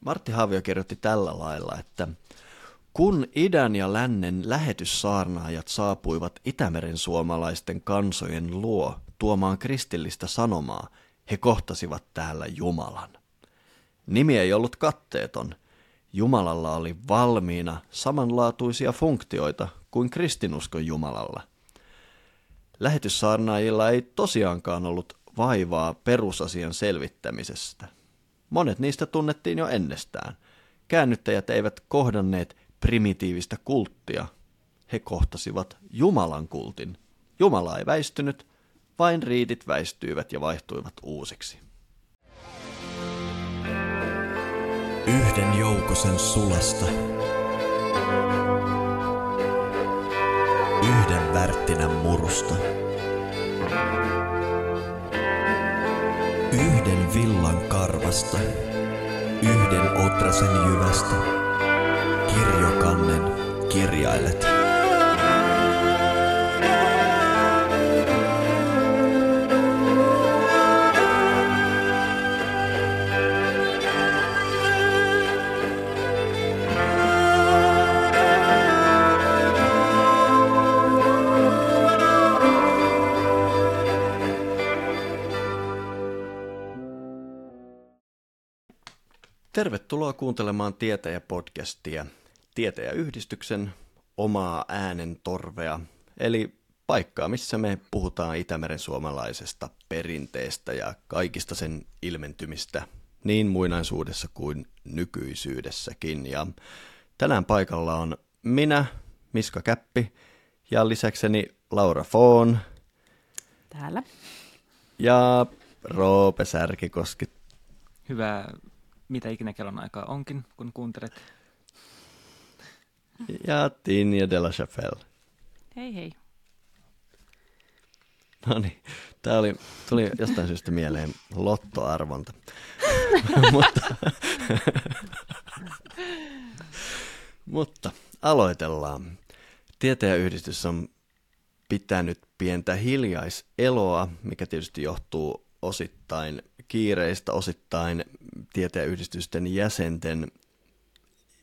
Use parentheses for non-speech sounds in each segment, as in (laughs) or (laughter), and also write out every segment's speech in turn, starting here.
Martti Haavio kirjoitti tällä lailla, että kun idän ja lännen lähetyssaarnaajat saapuivat Itämeren suomalaisten kansojen luo tuomaan kristillistä sanomaa, he kohtasivat täällä Jumalan. Nimi ei ollut katteeton. Jumalalla oli valmiina samanlaatuisia funktioita kuin kristinuskon Jumalalla. Lähetyssaarnaajilla ei tosiaankaan ollut vaivaa perusasian selvittämisestä. Monet niistä tunnettiin jo ennestään. Käännyttäjät eivät kohdanneet primitiivistä kulttia. He kohtasivat Jumalan kultin. Jumala ei väistynyt, vain riidit väistyivät ja vaihtuivat uusiksi. Yhden joukosen sulasta. Yhden värttinän murusta. Yhden villan karvasta. Yhden otrasen jyvästä. Kirjokannen kirjailet. Tervetuloa kuuntelemaan Tietäjä-podcastia, Tietäjä-yhdistyksen omaa äänen torvea, eli paikkaa, missä me puhutaan Itämeren suomalaisesta perinteestä ja kaikista sen ilmentymistä niin muinaisuudessa kuin nykyisyydessäkin. Ja tänään paikalla on minä, Miska Käppi, ja lisäkseni Laura Foon. Täällä. Ja Roope Särkikoski. Hyvää mitä ikinä kellon aikaa onkin, kun kuuntelet. Ja Tinja de la Chapelle. Hei hei. No niin, tämä oli, tuli jostain syystä mieleen lottoarvonta. (laughs) mutta, mutta aloitellaan. Tietäjäyhdistys on pitänyt pientä hiljaiseloa, mikä tietysti johtuu osittain kiireistä, osittain tietäjäyhdistysten jäsenten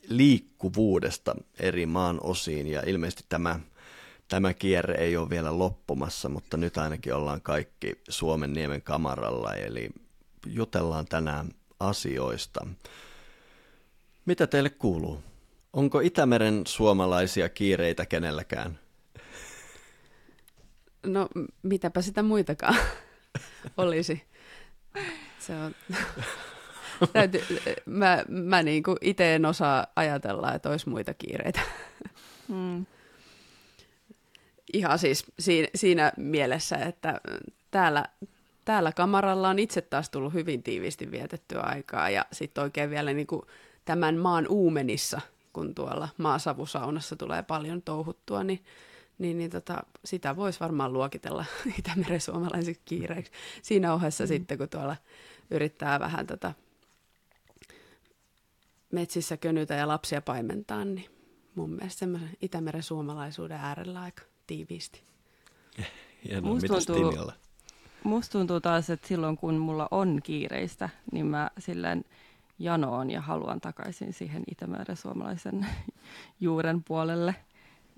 liikkuvuudesta eri maan osiin ja ilmeisesti tämä, tämä kierre ei ole vielä loppumassa, mutta nyt ainakin ollaan kaikki Suomen niemen kamaralla, eli jutellaan tänään asioista. Mitä teille kuuluu? Onko Itämeren suomalaisia kiireitä kenelläkään? No mitäpä sitä muitakaan (laughs) olisi. Se on... (laughs) (laughs) Täytyy, mä mä niin kuin itse en osaa ajatella, että olisi muita kiireitä. Mm. Ihan siis siinä, siinä mielessä, että täällä, täällä kamaralla on itse taas tullut hyvin tiiviisti vietettyä aikaa ja sitten oikein vielä niin kuin tämän maan uumenissa, kun tuolla maasavusaunassa tulee paljon touhuttua, niin, niin, niin tota, sitä voisi varmaan luokitella (laughs) Itämeren suomalaisiksi kiireiksi. Siinä ohessa mm. sitten, kun tuolla yrittää vähän tota metsissä könytä ja lapsia paimentaa, niin mun mielestä semmoisen Itämeren suomalaisuuden äärellä aika tiiviisti. Hienoa, musta tuntuu, musta tuntuu taas, että silloin kun mulla on kiireistä, niin mä silleen janoon ja haluan takaisin siihen Itämeren suomalaisen (laughs) juuren puolelle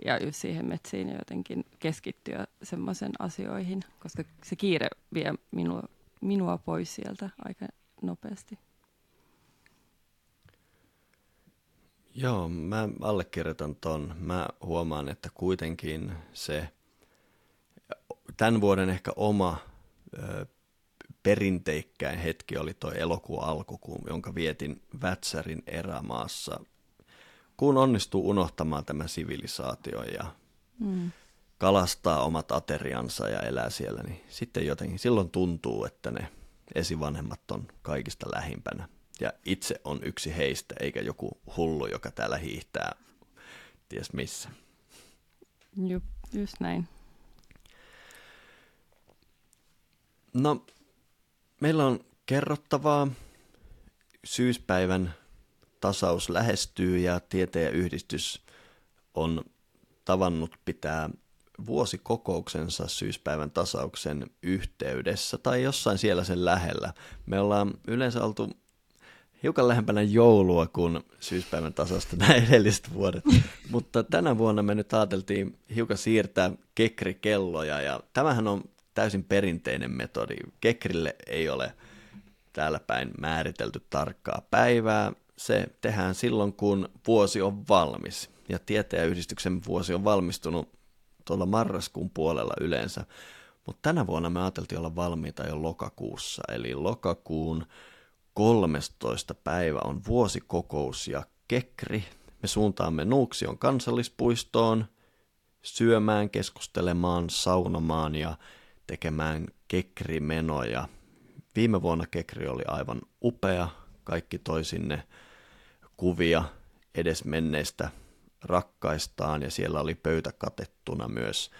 ja just siihen metsiin ja jotenkin keskittyä semmoisen asioihin, koska se kiire vie minua, minua pois sieltä aika nopeasti. Joo, mä allekirjoitan ton. Mä huomaan, että kuitenkin se tämän vuoden ehkä oma ö, perinteikkäin hetki oli tuo elokuun alku, jonka vietin Vätsärin erämaassa, kun onnistuu unohtamaan tämä sivilisaatio ja mm. kalastaa omat ateriansa ja elää siellä, niin sitten jotenkin silloin tuntuu, että ne esivanhemmat on kaikista lähimpänä ja itse on yksi heistä, eikä joku hullu, joka täällä hiihtää ties missä. Jup, just näin. No, meillä on kerrottavaa. Syyspäivän tasaus lähestyy ja tieteenyhdistys on tavannut pitää vuosikokouksensa syyspäivän tasauksen yhteydessä tai jossain siellä sen lähellä. Me ollaan yleensä oltu hiukan lähempänä joulua kuin syyspäivän tasosta nämä edelliset vuodet. (laughs) Mutta tänä vuonna me nyt ajateltiin hiukan siirtää kekrikelloja ja tämähän on täysin perinteinen metodi. Kekrille ei ole täällä päin määritelty tarkkaa päivää. Se tehdään silloin, kun vuosi on valmis. Ja tietäjäyhdistyksen vuosi on valmistunut tuolla marraskuun puolella yleensä. Mutta tänä vuonna me ajateltiin olla valmiita jo lokakuussa, eli lokakuun 13. päivä on vuosikokous ja kekri. Me suuntaamme Nuuksion kansallispuistoon syömään, keskustelemaan, saunomaan ja tekemään kekrimenoja. Viime vuonna kekri oli aivan upea. Kaikki toi sinne kuvia edesmenneistä rakkaistaan ja siellä oli pöytä katettuna myös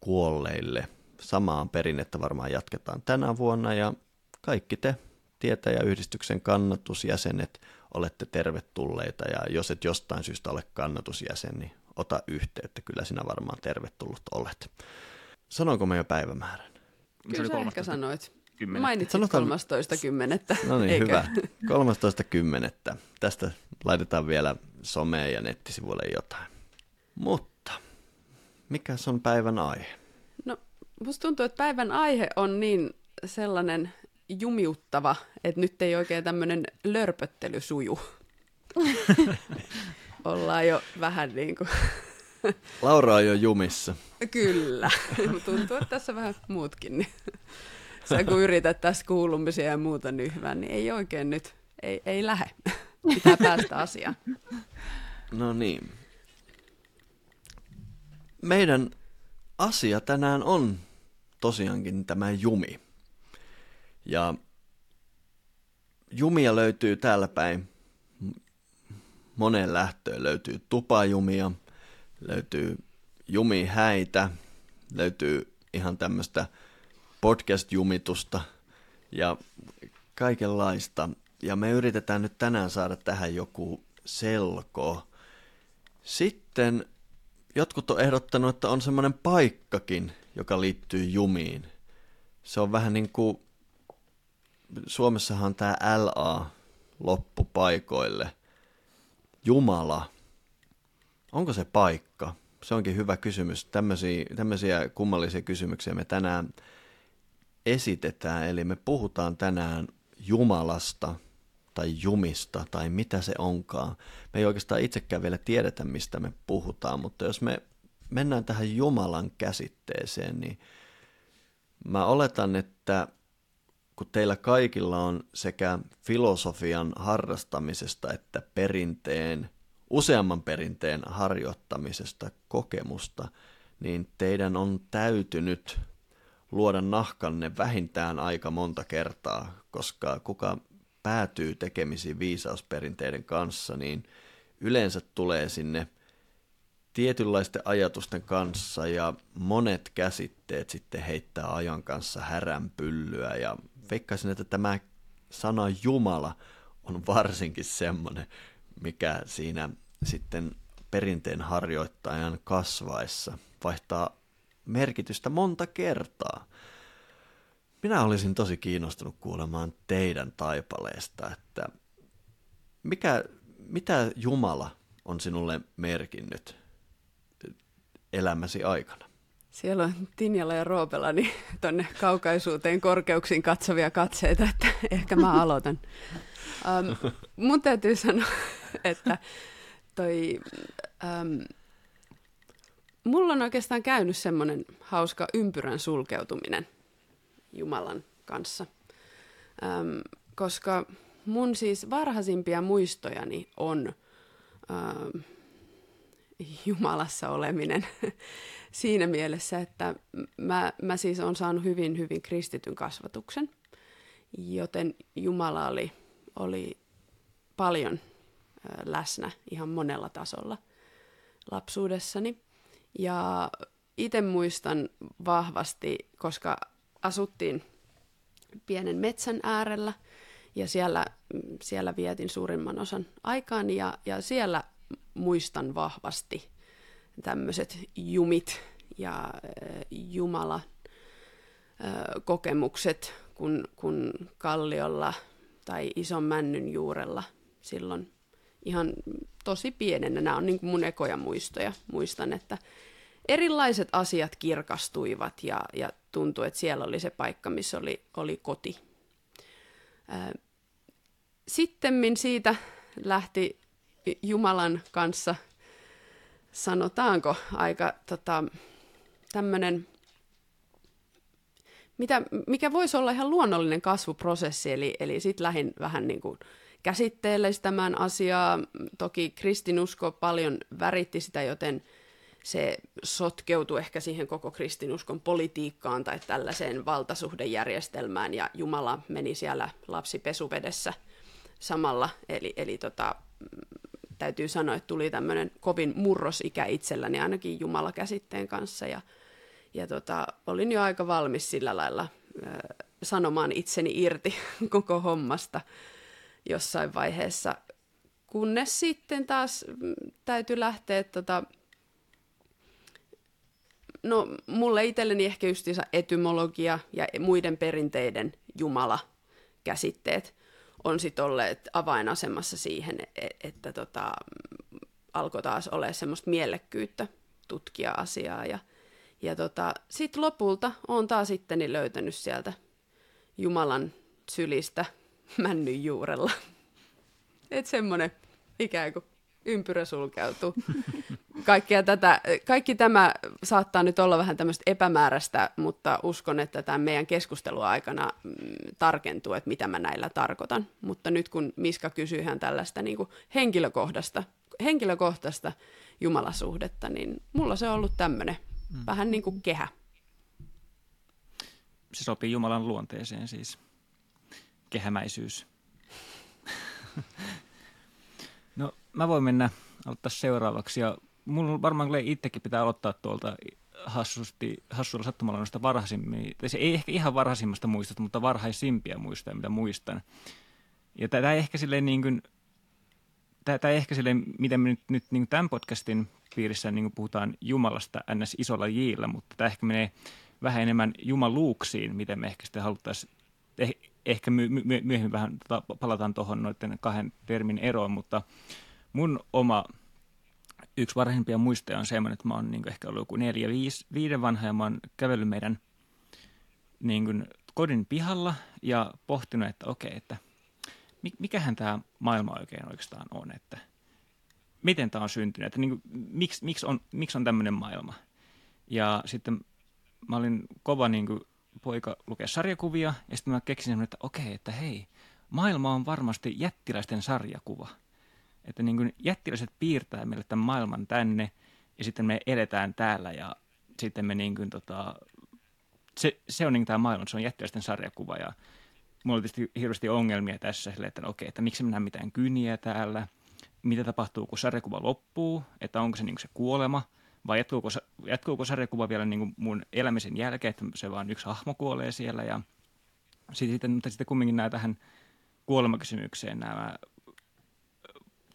kuolleille. Samaan perinnettä varmaan jatketaan tänä vuonna ja kaikki te tietäjäyhdistyksen kannatusjäsenet olette tervetulleita ja jos et jostain syystä ole kannatusjäsen, niin ota yhteyttä, kyllä sinä varmaan tervetullut olet. Sanoinko me jo päivämäärän? Kyllä sä ehkä sanoit. 10. Mainitsit Sanotaan- 13.10. No niin, eikö? hyvä. 13.10. Tästä laitetaan vielä someen ja nettisivuille jotain. Mutta, mikä on päivän aihe? No, musta tuntuu, että päivän aihe on niin sellainen jumiuttava, että nyt ei oikein tämmöinen lörpöttely suju. (laughs) Ollaan jo vähän niin kuin, (laughs) Laura on jo jumissa. kyllä. (laughs) Tuntuu, että tässä vähän muutkin. Niin. Sä kun yrität tässä kuulumisia ja muuta nyhvää, niin ei oikein nyt, ei, ei lähe. Pitää päästä asiaan. No niin. Meidän asia tänään on tosiaankin tämä jumi. Ja jumia löytyy täällä päin moneen lähtöön. Löytyy tupajumia, löytyy jumihäitä, löytyy ihan tämmöistä podcast-jumitusta ja kaikenlaista. Ja me yritetään nyt tänään saada tähän joku selko. Sitten jotkut on ehdottanut, että on semmoinen paikkakin, joka liittyy jumiin. Se on vähän niin kuin, Suomessahan tämä LA loppupaikoille. Jumala. Onko se paikka? Se onkin hyvä kysymys. Tämmöisiä, tämmöisiä kummallisia kysymyksiä me tänään esitetään. Eli me puhutaan tänään Jumalasta tai jumista tai mitä se onkaan. Me ei oikeastaan itsekään vielä tiedetä, mistä me puhutaan, mutta jos me mennään tähän Jumalan käsitteeseen, niin mä oletan, että kun teillä kaikilla on sekä filosofian harrastamisesta että perinteen, useamman perinteen harjoittamisesta kokemusta, niin teidän on täytynyt luoda nahkanne vähintään aika monta kertaa, koska kuka päätyy tekemisiin viisausperinteiden kanssa, niin yleensä tulee sinne tietynlaisten ajatusten kanssa ja monet käsitteet sitten heittää ajan kanssa häränpyllyä ja veikkaisin, että tämä sana Jumala on varsinkin semmoinen, mikä siinä sitten perinteen harjoittajan kasvaessa vaihtaa merkitystä monta kertaa. Minä olisin tosi kiinnostunut kuulemaan teidän taipaleesta, että mikä, mitä Jumala on sinulle merkinnyt elämäsi aikana? Siellä on Tinjalla ja Roopella niin (laughs) tuonne kaukaisuuteen korkeuksiin katsovia katseita, että (laughs) ehkä mä aloitan. Um, mun täytyy sanoa, (laughs) että toi, um, mulla on oikeastaan käynyt semmoinen hauska ympyrän sulkeutuminen Jumalan kanssa, um, koska mun siis varhaisimpia muistojani on um, Jumalassa oleminen siinä mielessä, että mä, mä siis olen saanut hyvin, hyvin kristityn kasvatuksen, joten Jumala oli, oli paljon läsnä ihan monella tasolla lapsuudessani. Ja itse muistan vahvasti, koska asuttiin pienen metsän äärellä ja siellä, siellä vietin suurimman osan aikaan ja, ja siellä muistan vahvasti tämmöiset jumit ja äh, Jumala äh, kokemukset, kun, kun kalliolla tai ison männyn juurella silloin ihan tosi pienenä. Nämä on niin kuin mun ekoja muistoja. Muistan, että erilaiset asiat kirkastuivat ja, ja tuntui, että siellä oli se paikka, missä oli, oli koti. Sitten siitä lähti Jumalan kanssa, sanotaanko, aika tota, tämmöinen, mitä, mikä voisi olla ihan luonnollinen kasvuprosessi, eli, eli sitten lähdin vähän niin kuin käsitteellistämään asiaa. Toki kristinusko paljon väritti sitä, joten se sotkeutui ehkä siihen koko kristinuskon politiikkaan tai tällaiseen valtasuhdejärjestelmään, ja Jumala meni siellä lapsipesuvedessä samalla. Eli, eli tota, täytyy sanoa, että tuli tämmöinen kovin murrosikä itselläni ainakin Jumala-käsitteen kanssa, ja, ja tota, olin jo aika valmis sillä lailla äh, sanomaan itseni irti (laughs) koko hommasta jossain vaiheessa, kunnes sitten taas mm, täytyy lähteä tota, no mulle itselleni ehkä justiinsa etymologia ja muiden perinteiden Jumala käsitteet on sitten olleet avainasemassa siihen, että, että tota, alkoi taas olla semmoista mielekkyyttä tutkia asiaa. Ja, ja tota, sitten lopulta on taas sitten löytänyt sieltä Jumalan sylistä (laughs) männyn juurella. Että semmoinen ikään kuin ympyrä sulkeutuu. Kaikkea tätä, kaikki tämä saattaa nyt olla vähän tämmöistä epämääräistä, mutta uskon, että tämän meidän keskustelun aikana mm, tarkentuu, että mitä mä näillä tarkoitan. Mutta nyt kun Miska kysyy hän tällaista niin kuin henkilökohtaista, henkilökohtaista jumalasuhdetta, niin mulla se on ollut tämmöinen mm. vähän niin kuin kehä. Se sopii Jumalan luonteeseen siis, kehämäisyys. (laughs) No mä voin mennä aloittaa seuraavaksi ja mulla varmaan kyllä itsekin pitää aloittaa tuolta hassusti, hassuilla sattumalla noista varhaisimmin, se ei ehkä ihan varhaisimmasta muistosta, mutta varhaisimpia muistoja, mitä muistan. Ja tämä ehkä silleen niin kuin, tämä ehkä silleen, miten me nyt, nyt niin tämän podcastin piirissä niin kuin puhutaan Jumalasta ns. isolla jillä, mutta tämä ehkä menee vähän enemmän jumaluuksiin, miten me ehkä sitten haluttaisiin eh, ehkä my, my, myöhemmin vähän tota, palataan tuohon noiden kahden termin eroon, mutta mun oma yksi varhaimpia muistoja on semmoinen, että mä oon niin ehkä ollut joku neljä, viisi, viiden vanha ja mä oon kävellyt meidän niin kuin, kodin pihalla ja pohtinut, että okei, että mikähän tämä maailma oikein oikeastaan on, että miten tämä on syntynyt, että niin kuin, miksi, miksi, on, miksi on tämmöinen maailma. Ja sitten mä olin kova niin kuin, poika lukea sarjakuvia, ja sitten mä keksin, että okei, että hei, maailma on varmasti jättiläisten sarjakuva. Että niin kuin jättiläiset piirtää meille tämän maailman tänne, ja sitten me eletään täällä, ja sitten me niin kuin tota, se, se on niin tämä maailma, se on jättiläisten sarjakuva, ja mulla oli tietysti hirveästi ongelmia tässä, että okei, että miksi me nähdään mitään kyniä täällä, mitä tapahtuu, kun sarjakuva loppuu, että onko se niin se kuolema – vai jatkuuko, jatkuuko sarjakuva vielä niin mun elämisen jälkeen, että se vaan yksi hahmo kuolee siellä ja sitten, mutta sitten kumminkin nämä tähän kuolemakysymykseen nämä,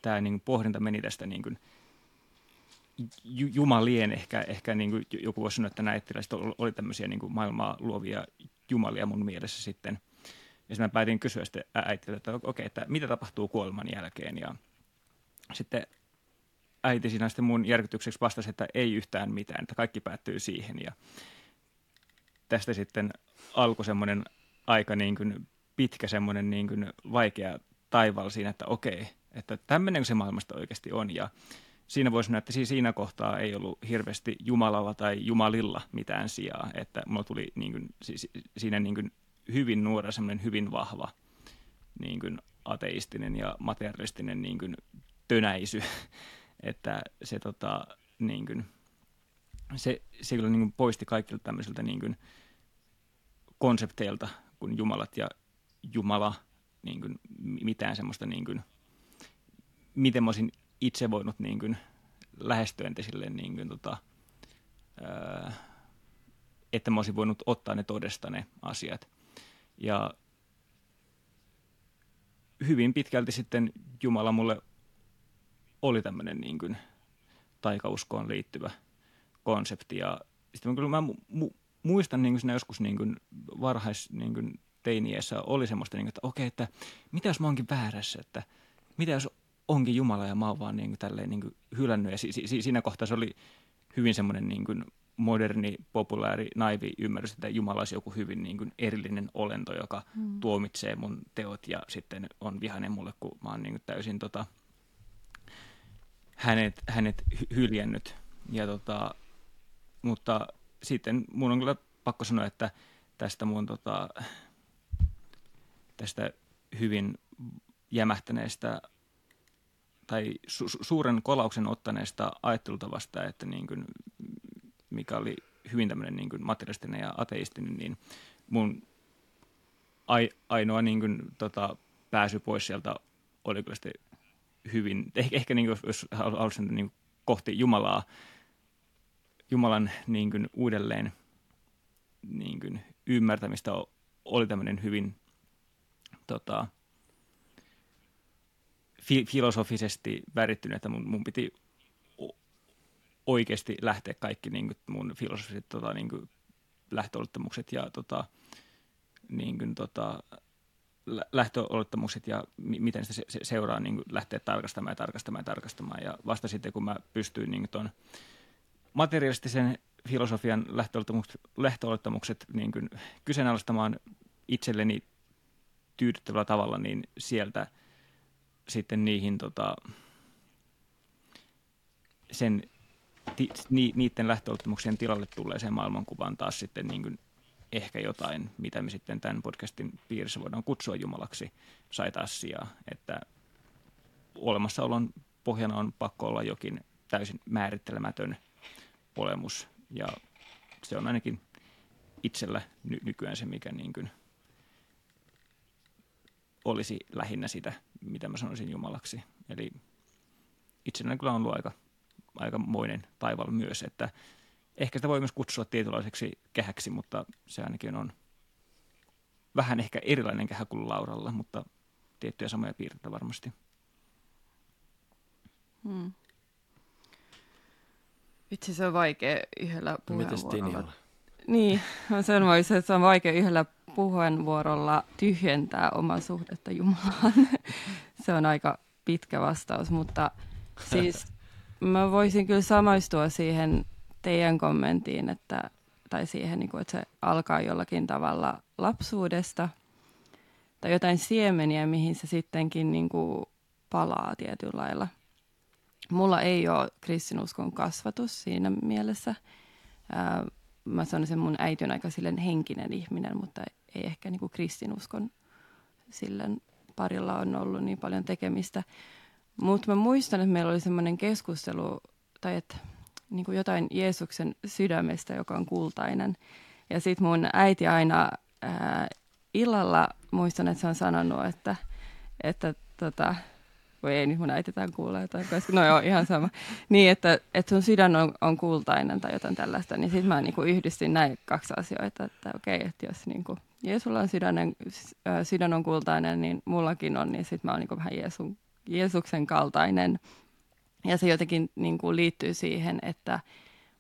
tämä niin pohdinta meni tästä niin kuin jumalien, ehkä, ehkä niin kuin joku voisi sanoa, että nämä oli tämmöisiä niin kuin maailmaa luovia jumalia mun mielessä sitten. Ja sitten mä päätin kysyä sitten äitiltä, että okei, okay, että mitä tapahtuu kuoleman jälkeen. Ja sitten äiti siinä sitten mun järkytykseksi vastasi, että ei yhtään mitään, että kaikki päättyy siihen. Ja tästä sitten alkoi semmoinen aika niin kuin pitkä semmoinen niin kuin vaikea taival siinä, että okei, että tämmöinen se maailmasta oikeasti on. Ja siinä voisi sanoa, että siinä kohtaa ei ollut hirveästi Jumalalla tai Jumalilla mitään sijaa, että mulla tuli niin kuin, siinä niin kuin hyvin nuora semmoinen hyvin vahva niin kuin ateistinen ja materialistinen niin kuin tönäisy (laughs) että se, tota, niin kuin, se, se kyllä niin kuin poisti kaikilta tämmöisiltä niin kuin konsepteilta kuin Jumalat ja Jumala, niin kuin mitään semmoista, niin kuin, miten mä olisin itse voinut niin kuin, lähestyä entä silleen, niin kuin, tota, että mä olisin voinut ottaa ne todesta ne asiat. Ja hyvin pitkälti sitten Jumala mulle oli tämmöinen niin kuin taikauskoon liittyvä konsepti. Ja sitten kyllä mä mu- muistan niin kuin joskus niin kuin varhais niin kuin teiniässä oli semmoista, niin kuin, että okei, että mitä jos mä oonkin väärässä, että mitä jos onkin Jumala ja mä oon vaan niin kuin, tälleen niin kuin, hylännyt. Ja si, si, siinä kohtaa se oli hyvin semmoinen niin kuin, moderni, populaari, naivi ymmärrys, että Jumala olisi joku hyvin niin kuin, erillinen olento, joka mm. tuomitsee mun teot ja sitten on vihainen mulle, kun mä oon niin kuin, täysin tota, hänet, hänet hyljännyt. Ja, tota, mutta sitten mun on kyllä pakko sanoa, että tästä mun tota, tästä hyvin jämähtäneestä tai su- suuren kolauksen ottaneesta ajattelutavasta, että niin kuin, mikä oli hyvin tämmöinen niin kuin materialistinen ja ateistinen, niin mun ai- ainoa niin kuin, tota, pääsy pois sieltä oli kyllä sitten hyvin, ehkä, ehkä niin kuin, jos haluaisin niin kohti Jumalaa, Jumalan niin kuin, uudelleen niin kuin, ymmärtämistä oli tämmöinen hyvin tota, fi- filosofisesti värittynyt, että mun, mun piti oikeasti lähteä kaikki niin kuin mun filosofiset tota, niin kuin lähtöolettamukset ja tota, niin kuin, tota, lähtöolettamukset ja mi- miten sitä se, se seuraa niin kuin lähteä tarkastamaan ja tarkastamaan ja tarkastamaan. Ja vasta sitten, kun mä pystyin niin tuon materialistisen filosofian lähtöolettamukset, lähtöolettamukset niin kuin kyseenalaistamaan itselleni tyydyttävällä tavalla, niin sieltä sitten niihin tota, sen, ti, ni, niiden lähtöolettamuksien tilalle tulleeseen maailmankuvaan taas sitten niin kuin ehkä jotain, mitä me sitten tämän podcastin piirissä voidaan kutsua Jumalaksi, sai taas sijaa, että olemassaolon pohjana on pakko olla jokin täysin määrittelemätön olemus, ja se on ainakin itsellä ny- nykyään se, mikä niin kuin olisi lähinnä sitä, mitä mä sanoisin Jumalaksi. Eli itselläni kyllä on ollut aika, aikamoinen taival myös, että ehkä sitä voi myös kutsua tietynlaiseksi kehäksi, mutta se ainakin on vähän ehkä erilainen kehä kuin Lauralla, mutta tiettyjä samoja piirteitä varmasti. Hmm. Vitsi, se on vaikea yhdellä puheenvuorolla. Niin, (laughs) se on, että se on vaikea yhdellä puheenvuorolla tyhjentää omaa suhdetta Jumalaan. (laughs) se on aika pitkä vastaus, mutta siis mä voisin kyllä samaistua siihen teidän kommenttiin, että, tai siihen, niin kuin, että se alkaa jollakin tavalla lapsuudesta tai jotain siemeniä, mihin se sittenkin niin kuin palaa tietyllä lailla. Mulla ei ole kristinuskon kasvatus siinä mielessä. Mä sanoisin, mun äiti on aika silleen henkinen ihminen, mutta ei ehkä niin kuin kristinuskon silleen parilla on ollut niin paljon tekemistä. Mutta mä muistan, että meillä oli semmoinen keskustelu, tai että niin kuin jotain Jeesuksen sydämestä, joka on kultainen. Ja sitten mun äiti aina ää, illalla, muistan, että se on sanonut, että, että tota, voi ei nyt mun äiti tämän kuulee jotain, koska no joo, ihan sama. (laughs) Niin, että, että sun sydän on, on kultainen tai jotain tällaista, niin sitten mä niin kuin yhdistin näin kaksi asioita, että okei, okay, että jos niin kuin Jeesulla on sydänen, sydän on kultainen, niin mullakin on, niin sitten mä oon niin vähän Jeesun, Jeesuksen kaltainen. Ja se jotenkin niin kuin liittyy siihen, että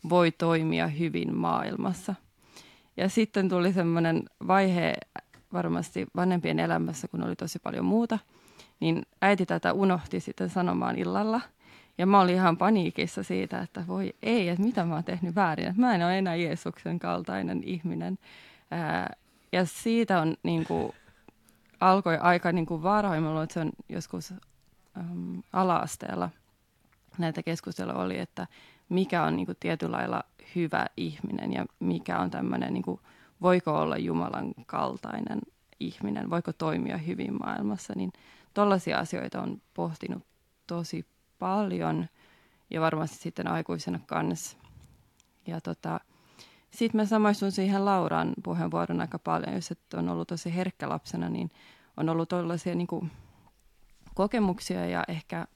voi toimia hyvin maailmassa. Ja sitten tuli semmoinen vaihe varmasti vanhempien elämässä, kun oli tosi paljon muuta – niin äiti tätä unohti sitten sanomaan illalla. Ja mä olin ihan paniikissa siitä, että voi ei, että mitä mä oon tehnyt väärin. Että mä en ole enää Jeesuksen kaltainen ihminen. Ää, ja siitä on niin kuin, alkoi aika niin kuin varhain. Mä luulen, että se on joskus äm, ala-asteella näitä keskusteluja oli, että mikä on niin kuin, tietyllä lailla hyvä ihminen ja mikä on tämmöinen, niin kuin, voiko olla Jumalan kaltainen ihminen, voiko toimia hyvin maailmassa, niin Tuollaisia asioita on pohtinut tosi paljon ja varmasti sitten aikuisena kanssa. Ja tota, sitten mä samaistun siihen Lauran puheenvuoron aika paljon, jos et on ollut tosi herkkä lapsena, niin on ollut tällaisia niin kuin, kokemuksia ja ehkä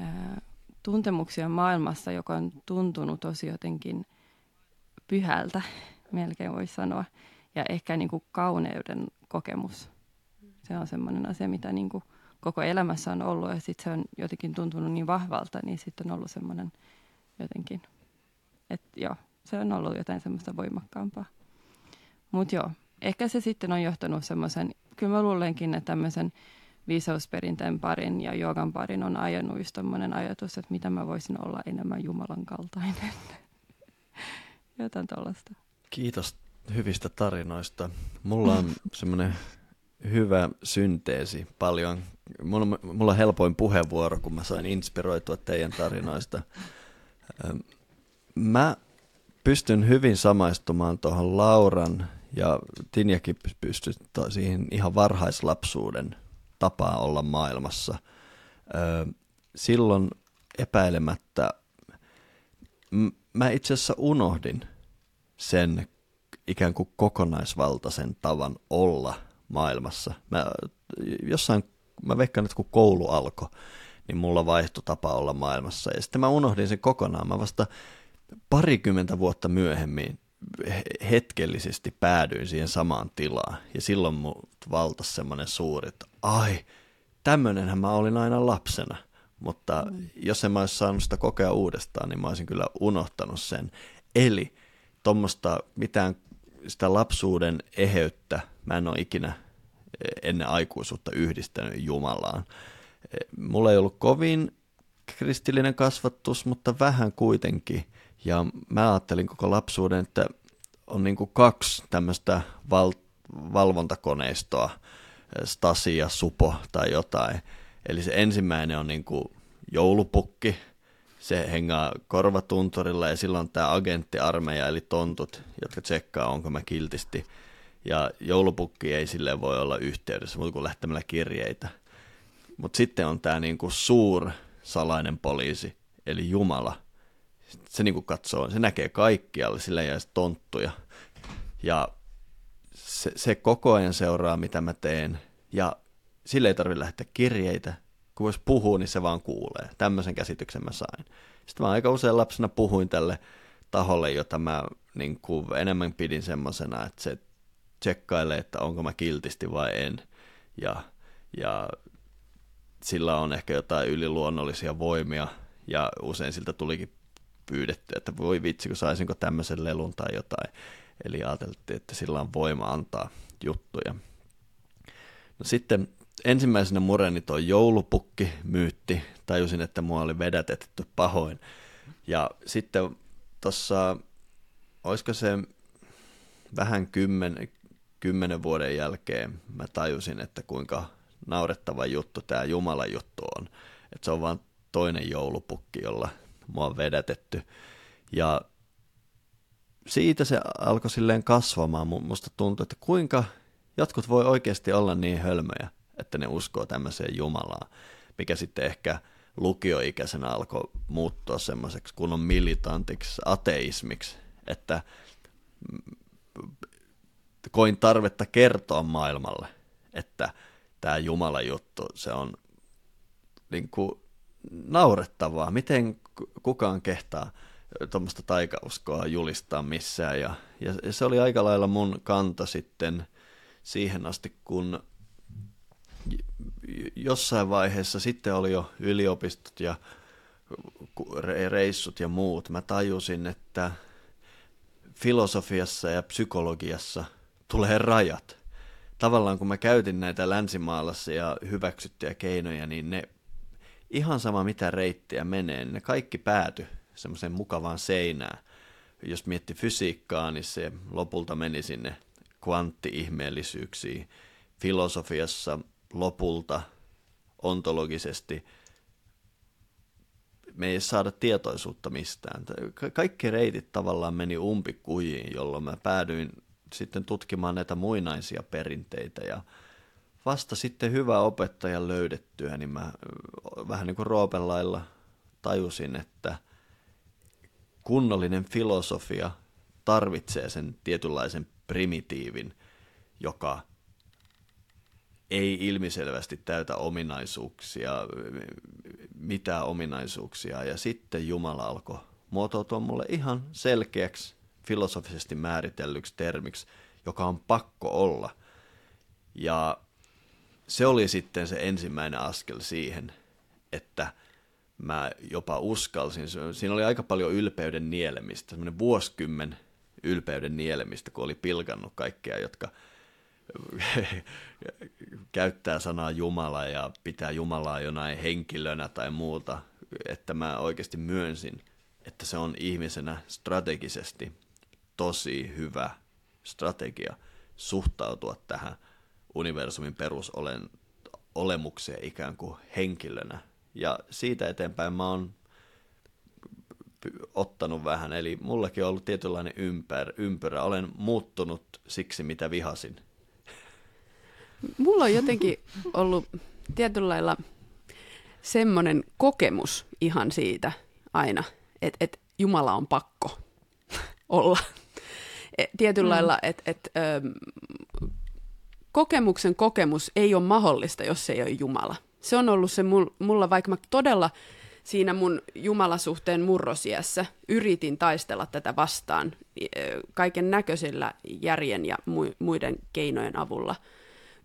ää, tuntemuksia maailmassa, joka on tuntunut tosi jotenkin pyhältä, (laughs) melkein voisi sanoa, ja ehkä niin kuin kauneuden kokemus. Se on semmoinen asia, mitä niin kuin koko elämässä on ollut ja sitten se on jotenkin tuntunut niin vahvalta, niin sitten on ollut semmoinen jotenkin, että joo, se on ollut jotain semmoista voimakkaampaa. Mutta joo, ehkä se sitten on johtanut semmoisen, kyllä mä luulenkin, että tämmöisen viisausperinteen parin ja joogan parin on ajanut just ajatus, että mitä mä voisin olla enemmän Jumalan kaltainen. (laughs) Jotain tuollaista. Kiitos hyvistä tarinoista. Mulla on (laughs) semmoinen hyvä synteesi paljon. Mulla, mulla on helpoin puheenvuoro, kun mä sain inspiroitua teidän tarinoista. Mä pystyn hyvin samaistumaan tuohon Lauran ja Tinjakin pystyy siihen ihan varhaislapsuuden tapaa olla maailmassa. Silloin epäilemättä mä itse asiassa unohdin sen ikään kuin kokonaisvaltaisen tavan olla maailmassa. Mä jossain, mä veikkaan, että kun koulu alkoi, niin mulla vaihtui tapa olla maailmassa. Ja sitten mä unohdin sen kokonaan. Mä vasta parikymmentä vuotta myöhemmin hetkellisesti päädyin siihen samaan tilaan. Ja silloin mut valtasi semmoinen suuri, että ai, tämmöinenhän mä olin aina lapsena. Mutta mm. jos en mä olisi saanut sitä kokea uudestaan, niin mä olisin kyllä unohtanut sen. Eli tuommoista mitään sitä lapsuuden eheyttä mä en ole ikinä e, ennen aikuisuutta yhdistänyt Jumalaan. E, mulla ei ollut kovin kristillinen kasvatus, mutta vähän kuitenkin. Ja mä ajattelin koko lapsuuden, että on niin kaksi tämmöistä val- valvontakoneistoa, e, Stasi ja Supo tai jotain. Eli se ensimmäinen on niin joulupukki, se hengaa korvatunturilla ja silloin tämä agenttiarmeija eli tontut, jotka tsekkaa, onko mä kiltisti. Ja joulupukki ei sille voi olla yhteydessä, mutta kuin lähtemällä kirjeitä. Mutta sitten on tämä niinku suur salainen poliisi, eli Jumala. Se niinku katsoo, se näkee kaikkialle, sillä jää tonttuja. Ja se, se koko ajan seuraa, mitä mä teen. Ja sille ei tarvitse lähteä kirjeitä, kun jos puhuu, niin se vaan kuulee. Tämmöisen käsityksen mä sain. Sitten mä aika usein lapsena puhuin tälle taholle, jota mä niin kuin enemmän pidin semmoisena, että se tsekkailee, että onko mä kiltisti vai en. Ja, ja sillä on ehkä jotain yliluonnollisia voimia, ja usein siltä tulikin pyydetty, että voi vitsi, kun saisinko tämmöisen lelun tai jotain. Eli ajateltiin, että sillä on voima antaa juttuja. No sitten ensimmäisenä mureni tuo joulupukki myytti. Tajusin, että mua oli vedätetty pahoin. Ja sitten tuossa, olisiko se vähän kymmen, kymmenen vuoden jälkeen, mä tajusin, että kuinka naurettava juttu tämä Jumalan juttu on. Että se on vain toinen joulupukki, jolla mua on vedätetty. Ja siitä se alkoi silleen kasvamaan. Musta tuntui, että kuinka jotkut voi oikeasti olla niin hölmöjä, että ne uskoo tämmöiseen Jumalaan, mikä sitten ehkä lukioikäisenä alkoi muuttua semmoiseksi kunnon militantiksi ateismiksi, että koin tarvetta kertoa maailmalle, että tämä Jumalan juttu, se on niin kuin naurettavaa. Miten kukaan kehtaa tuommoista taikauskoa julistaa missään. Ja, ja se oli aika lailla mun kanta sitten siihen asti, kun jossain vaiheessa sitten oli jo yliopistot ja reissut ja muut. Mä tajusin, että filosofiassa ja psykologiassa tulee rajat. Tavallaan kun mä käytin näitä länsimaalaisia hyväksyttyjä keinoja, niin ne ihan sama mitä reittiä menee, niin ne kaikki pääty semmoiseen mukavaan seinään. Jos mietti fysiikkaa, niin se lopulta meni sinne kvanttiihmeellisyyksiin. Filosofiassa lopulta ontologisesti me ei saada tietoisuutta mistään. Kaikki reitit tavallaan meni umpikujiin, jolloin mä päädyin sitten tutkimaan näitä muinaisia perinteitä ja vasta sitten hyvä opettaja löydettyä, niin mä vähän niin kuin Roopelailla tajusin, että kunnollinen filosofia tarvitsee sen tietynlaisen primitiivin, joka ei ilmiselvästi täytä ominaisuuksia, mitä ominaisuuksia. Ja sitten Jumala alkoi muotoutua mulle ihan selkeäksi filosofisesti määritellyksi termiksi, joka on pakko olla. Ja se oli sitten se ensimmäinen askel siihen, että mä jopa uskalsin. Siinä oli aika paljon ylpeyden nielemistä, semmoinen vuosikymmen ylpeyden nielemistä, kun oli pilkannut kaikkea, jotka (laughs) – käyttää sanaa Jumala ja pitää Jumalaa jonain henkilönä tai muuta, että mä oikeasti myönsin, että se on ihmisenä strategisesti tosi hyvä strategia suhtautua tähän universumin perusolen olemukseen ikään kuin henkilönä. Ja siitä eteenpäin mä oon ottanut vähän, eli mullakin on ollut tietynlainen ympär, ympyrä. Olen muuttunut siksi, mitä vihasin. Mulla on jotenkin ollut tietyllä lailla semmoinen kokemus ihan siitä aina, että, että Jumala on pakko (laughs) olla. E, tietyllä mm. lailla, että, että kokemuksen kokemus ei ole mahdollista, jos se ei ole Jumala. Se on ollut se mulla, vaikka mä todella siinä mun jumalasuhteen murrosiässä yritin taistella tätä vastaan kaiken näköisillä järjen ja muiden keinojen avulla.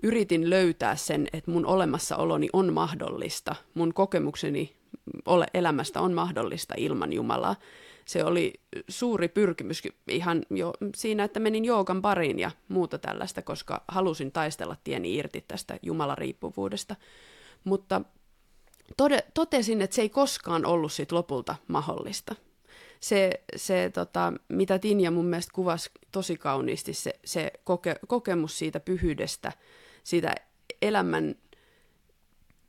Yritin löytää sen, että mun olemassaoloni on mahdollista, mun kokemukseni elämästä on mahdollista ilman Jumalaa. Se oli suuri pyrkimys ihan jo siinä, että menin joogan pariin ja muuta tällaista, koska halusin taistella tieni irti tästä Jumalariippuvuudesta. Mutta tode, totesin, että se ei koskaan ollut sit lopulta mahdollista. Se, se tota, mitä Tinja mun mielestä kuvasi tosi kauniisti, se, se koke, kokemus siitä pyhyydestä, siitä elämän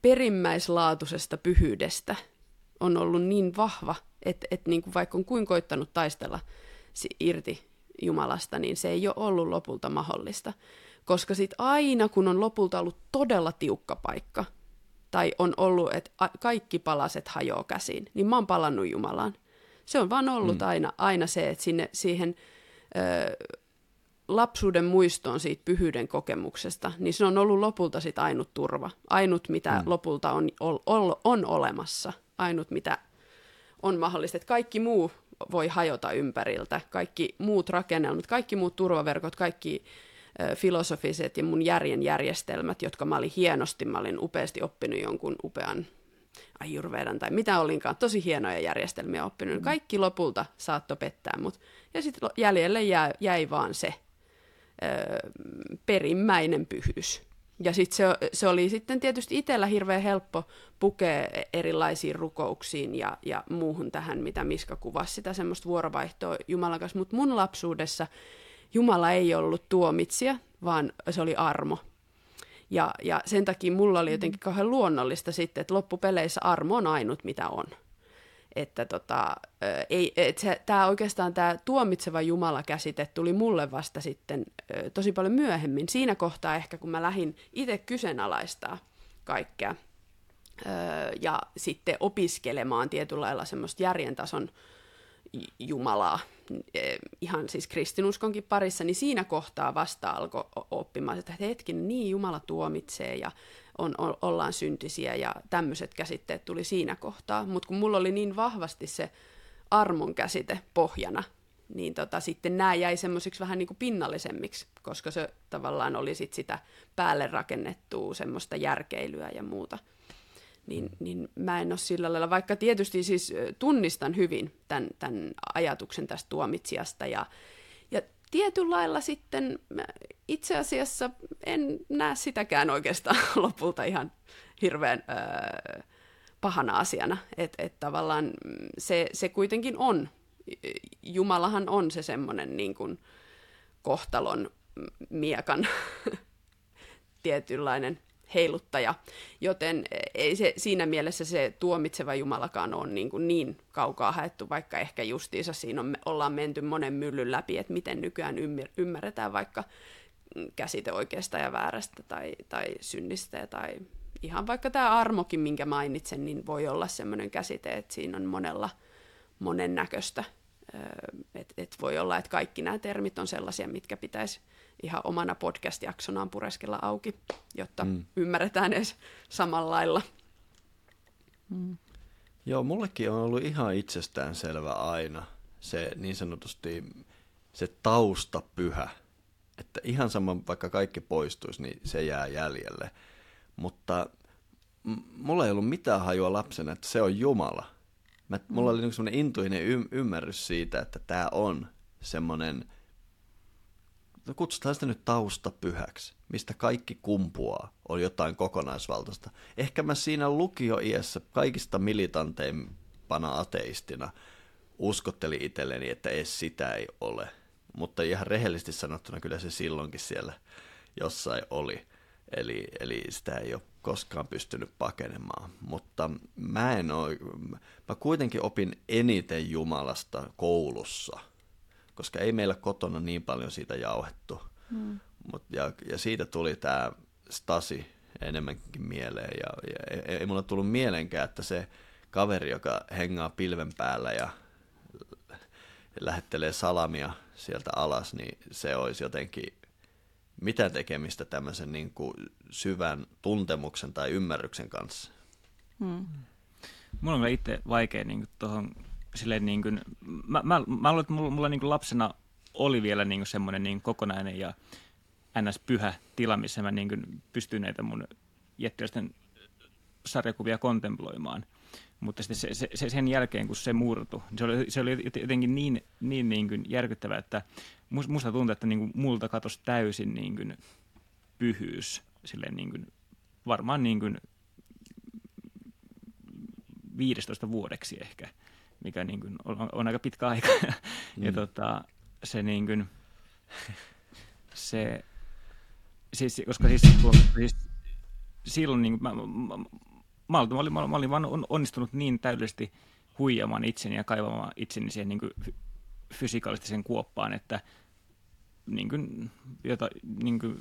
perimmäislaatuisesta pyhyydestä on ollut niin vahva, että, että niin kuin vaikka on kuin koittanut taistella irti Jumalasta, niin se ei ole ollut lopulta mahdollista. Koska sitten aina, kun on lopulta ollut todella tiukka paikka, tai on ollut, että kaikki palaset hajoaa käsiin, niin mä oon palannut Jumalaan. Se on vaan ollut mm. aina, aina se, että sinne, siihen ö, lapsuuden muistoon siitä pyhyyden kokemuksesta, niin se on ollut lopulta sit ainut turva. Ainut, mitä mm. lopulta on, on, on olemassa. Ainut, mitä on mahdollista. Että kaikki muu voi hajota ympäriltä. Kaikki muut rakennelmat, kaikki muut turvaverkot, kaikki filosofiset ja mun järjen järjestelmät, jotka mä olin hienosti, mä olin upeasti oppinut jonkun upean ajurvedan tai mitä olinkaan, tosi hienoja järjestelmiä oppinut. Mm. Kaikki lopulta saatto pettää mut. Ja sitten jäljelle jäi, jäi vaan se ö, perimmäinen pyhyys. Ja sitten se, se oli sitten tietysti itsellä hirveän helppo pukea erilaisiin rukouksiin ja, ja muuhun tähän, mitä Miska kuvasi, sitä semmoista vuorovaihtoa Jumalan kanssa. Mutta mun lapsuudessa Jumala ei ollut tuomitsija, vaan se oli armo. Ja, ja sen takia mulla oli jotenkin kauhean luonnollista sitten, että loppupeleissä armo on ainut, mitä on. Että tota, ei, et se, tää oikeastaan tämä tuomitseva Jumala-käsite tuli mulle vasta sitten tosi paljon myöhemmin. Siinä kohtaa ehkä, kun mä lähdin itse kyseenalaistaa kaikkea ja sitten opiskelemaan tietyllä lailla semmoista järjen tason Jumalaa, e, ihan siis kristinuskonkin parissa, niin siinä kohtaa vasta alkoi oppimaan, että hetken, niin Jumala tuomitsee ja on, on, ollaan syntisiä ja tämmöiset käsitteet tuli siinä kohtaa. Mutta kun mulla oli niin vahvasti se armon käsite pohjana, niin tota, sitten nämä jäi semmoisiksi vähän niin kuin pinnallisemmiksi, koska se tavallaan oli sit sitä päälle rakennettua semmoista järkeilyä ja muuta niin, niin mä en ole sillä lailla, vaikka tietysti siis tunnistan hyvin tämän, tämän ajatuksen tästä tuomitsijasta ja, tietyllä lailla sitten itse asiassa en näe sitäkään oikeastaan (laughs) lopulta ihan hirveän öö, pahana asiana, että et tavallaan se, se kuitenkin on, Jumalahan on se semmoinen niin kuin kohtalon miekan (laughs) tietynlainen heiluttaja, joten ei se, siinä mielessä se tuomitseva Jumalakaan ole niin, kuin niin kaukaa haettu, vaikka ehkä justiinsa siinä on, ollaan menty monen myllyn läpi, että miten nykyään ymmärretään vaikka käsite oikeasta ja väärästä tai, tai synnistä tai ihan vaikka tämä armokin, minkä mainitsen, niin voi olla sellainen käsite, että siinä on monella monen näköistä. Et, et voi olla, että kaikki nämä termit on sellaisia, mitkä pitäisi ihan omana podcast-jaksonaan pureskella auki, jotta mm. ymmärretään edes samalla lailla. Mm. Joo, mullekin on ollut ihan itsestään selvä aina se niin sanotusti se tausta pyhä, että ihan sama vaikka kaikki poistuisi, niin se jää jäljelle. Mutta mulla ei ollut mitään hajua lapsena, että se on Jumala. Mä, mulla oli niinku semmoinen intuinen y- ymmärrys siitä, että tämä on semmoinen – no kutsutaan sitä nyt taustapyhäksi. mistä kaikki kumpuaa, on jotain kokonaisvaltaista. Ehkä mä siinä lukioiässä kaikista militanteimpana ateistina uskottelin itselleni, että edes sitä ei ole. Mutta ihan rehellisesti sanottuna kyllä se silloinkin siellä jossain oli. Eli, eli sitä ei ole koskaan pystynyt pakenemaan. Mutta mä en ole, mä kuitenkin opin eniten Jumalasta koulussa, koska ei meillä kotona niin paljon siitä jauhettu. Hmm. Mut, ja, ja siitä tuli tämä Stasi enemmänkin mieleen. Ja, ja ei, ei mulla tullut mielenkään, että se kaveri, joka hengaa pilven päällä ja lähettelee salamia sieltä alas, niin se olisi jotenkin mitä tekemistä tämmöisen niin kuin syvän tuntemuksen tai ymmärryksen kanssa. Hmm. Mulla on itse vaikea niin kuin tohon, silleen niin kuin, mä, mä, mä luulen, että mulla, mulla niin kuin lapsena oli vielä niin kuin semmoinen niin kokonainen ja ns. pyhä tila, missä mä niin kuin pystyin näitä mun jättiläisten sarjakuvia kontemploimaan. Mutta sitten se, se, se, sen jälkeen, kun se murtui, se oli, se oli jotenkin niin, niin, niin kuin järkyttävää, että musta tuntuu, että niin kuin multa katosi täysin niin kuin pyhyys. Silleen niin kuin, varmaan niin kuin 15 vuodeksi ehkä, mikä niin kuin on, on aika pitkä aika. (laughs) Mm. ja tota, se niin kuin, se, siis, koska siis, siis silloin niin kuin, mä, mä, mä, olin, mä, olin, mä olin vaan onnistunut niin täydellisesti huijamaan itseni ja kaivamaan itseni siihen niin kuin fysikaalisesti kuoppaan, että niin kuin, jota, niin kuin,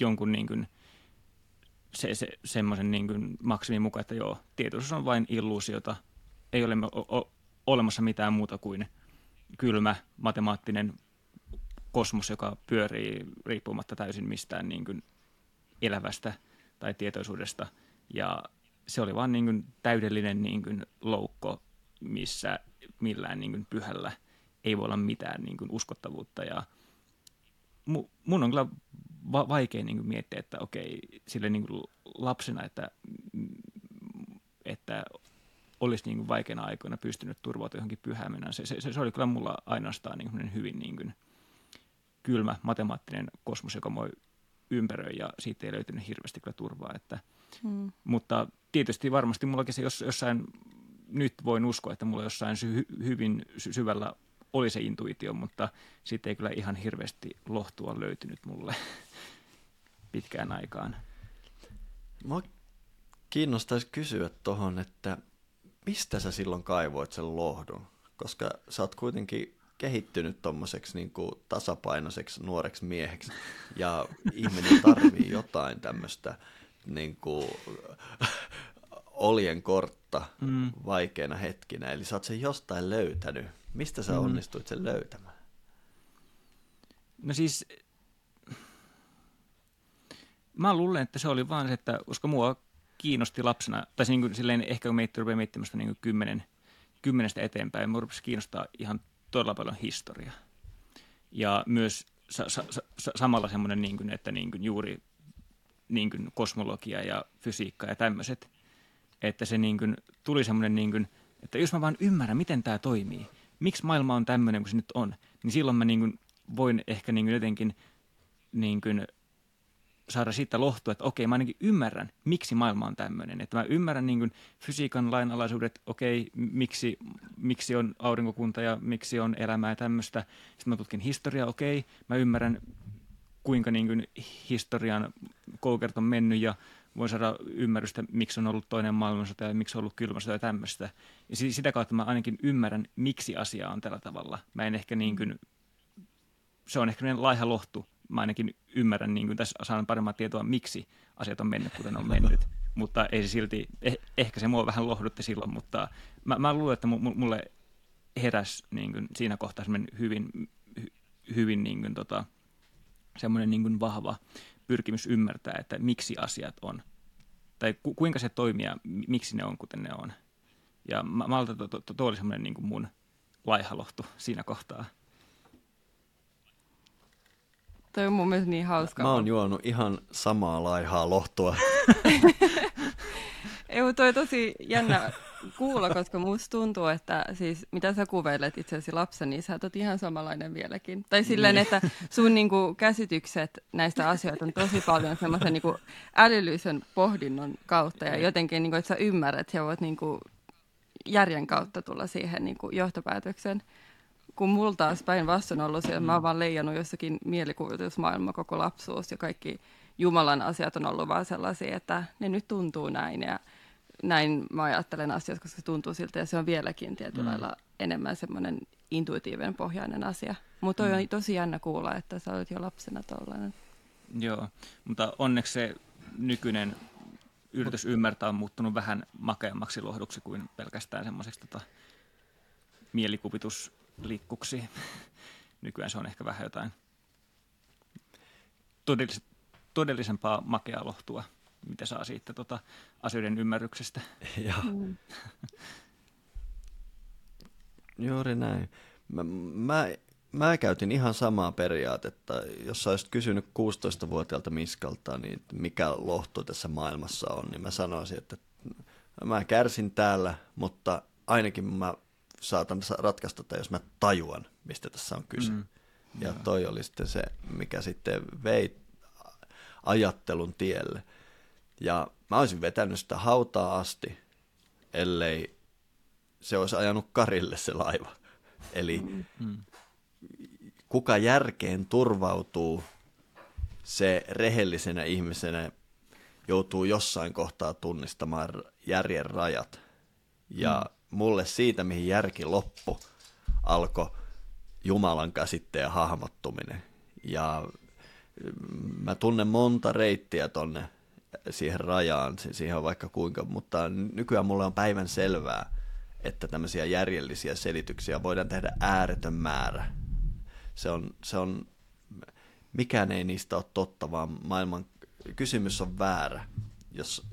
jonkun niin kuin, se, se, semmoisen niin kuin maksimin mukaan, että joo, tietoisuus on vain illuusiota, ei ole olemassa mitään muuta kuin kylmä matemaattinen kosmos, joka pyörii riippumatta täysin mistään niin kuin elävästä tai tietoisuudesta. Ja se oli vaan niin kuin täydellinen niin kuin loukko, missä millään niin kuin pyhällä ei voi olla mitään niin kuin uskottavuutta. Ja mu, mun on kyllä va- vaikea niin kuin miettiä, että okei, sille niin kuin lapsena, että, että olisi niin kuin vaikeina aikoina pystynyt turvautumaan johonkin pyhään Se, se, se, oli kyllä mulla ainoastaan niin kuin hyvin niin kuin kylmä matemaattinen kosmos, joka moi ympäröi ja siitä ei löytynyt hirveästi kyllä turvaa. Että, hmm. Mutta tietysti varmasti mullakin se jos, jossain, nyt voin uskoa, että mulla jossain sy, hyvin sy, syvällä oli se intuitio, mutta sitten ei kyllä ihan hirveästi lohtua löytynyt mulle (laughs) pitkään aikaan. Mua kiinnostaisi kysyä tuohon, että mistä sä silloin kaivoit sen lohdun? Koska sä oot kuitenkin kehittynyt tuommoiseksi niin tasapainoiseksi nuoreksi mieheksi ja ihminen tarvii jotain tämmöistä niin kuin, oljen kortta mm. vaikeina hetkinä. Eli sä oot sen jostain löytänyt. Mistä sä mm. onnistuit sen löytämään? No siis, mä luulen, että se oli vaan se, että koska mua kiinnosti lapsena, tai niin kuin, silleen ehkä kun meitä rupeaa miettimään sitä niin kymmenen, kymmenestä eteenpäin, mua rupesi kiinnostaa ihan todella paljon historiaa. Ja myös sa- sa- sa- samalla semmoinen, niin kuin, että niin kuin juuri niin kuin kosmologia ja fysiikka ja tämmöiset, että se niin kuin, tuli semmoinen, niin kuin, että jos mä vaan ymmärrän, miten tämä toimii, miksi maailma on tämmöinen kuin se nyt on, niin silloin mä niin kuin, voin ehkä niin kuin jotenkin niin kuin, saada siitä lohtua, että okei, mä ainakin ymmärrän, miksi maailma on tämmöinen. Että mä ymmärrän niin kuin fysiikan lainalaisuudet, okei, miksi, miksi on aurinkokunta ja miksi on elämää ja tämmöistä. Sitten mä tutkin historiaa, okei, mä ymmärrän, kuinka niin kuin historian koukert on mennyt ja voin saada ymmärrystä, miksi on ollut toinen maailmansota ja miksi on ollut kylmä sota ja tämmöistä. Ja sitä kautta mä ainakin ymmärrän, miksi asia on tällä tavalla. Mä en ehkä niin kuin, se on ehkä laiha lohtu mä ainakin ymmärrän, niin kuin tässä saan paremmin tietoa, miksi asiat on mennyt, kuten on mennyt. mutta ei se silti, eh, ehkä se mua vähän lohdutti silloin, mutta mä, mä luulen, että mulle heräs niin kuin, siinä kohtaa hyvin, hy, hyvin niin kuin, tota, semmoinen niin kuin vahva pyrkimys ymmärtää, että miksi asiat on, tai ku, kuinka se toimii ja miksi ne on, kuten ne on. Ja mä, mä to, to, to, to oli semmoinen niin kuin mun laihalohtu siinä kohtaa. Toi on mun mielestä niin hauskaa. Mä oon juonut ihan samaa laihaa lohtua. (laughs) Ei, toi tosi jännä kuulla, koska musta tuntuu, että siis mitä sä kuvailet itseäsi lapsen, niin sä oot ihan samanlainen vieläkin. Tai silleen, Niin. että sun niinku, käsitykset näistä asioista on tosi paljon semmoisen niinku, älyllisen pohdinnon kautta ja jotenkin, niinku, että sä ymmärrät ja voit niinku, järjen kautta tulla siihen niinku, johtopäätökseen. Kun mulla taas päinvastoin on ollut siellä, mä oon vaan leijannut jossakin mielikuvitusmaailma koko lapsuus ja kaikki Jumalan asiat on ollut vaan sellaisia, että ne nyt tuntuu näin ja näin mä ajattelen asiat, koska se tuntuu siltä ja se on vieläkin tietyllä Mm. lailla enemmän semmoinen intuitiivinen pohjainen asia. Mutta toi on tosi jännä kuulla, että sä olet jo lapsena tollainen. Joo, mutta onneksi se nykyinen yritys ymmärtää on muuttunut vähän makeammaksi lohduksi kuin pelkästään semmoiseksi tota, mielikuvitusliikkuksi. Nykyään se on ehkä vähän jotain todellis- todellisempaa makeaa lohtua, mitä saa siitä tota, asioiden ymmärryksestä. (laughs) Ja, Mm. juuri näin. Mä, mä, mä käytin ihan samaa periaatetta. Jos sä olisit kysynyt 16-vuotiaalta Miskalta, niin mikä lohto tässä maailmassa on, niin mä sanoisin, että mä kärsin täällä, mutta ainakin mä saatan sa- ratkaista tätä, jos mä tajuan, mistä tässä on kyse. Mm. Ja toi oli sitten se, mikä sitten vei ajattelun tielle. Ja mä olisin vetänyt sitä hautaa asti, ellei se olisi ajanut karille se laiva. Eli Mm. kuka järkeen turvautuu, se rehellisenä ihmisenä joutuu jossain kohtaa tunnistamaan järjen rajat. Ja mulle siitä, mihin järki loppu, alkoi Jumalan käsitteen hahmottuminen. Ja mm, mä tunnen monta reittiä tonne siihen rajaan, si- siihen on vaikka kuinka, mutta nykyään mulle on päivän selvää, että tämmöisiä järjellisiä selityksiä voidaan tehdä ääretön määrä. Se on, se on, mikään ei niistä ole totta, vaan maailman kysymys on väärä, jos,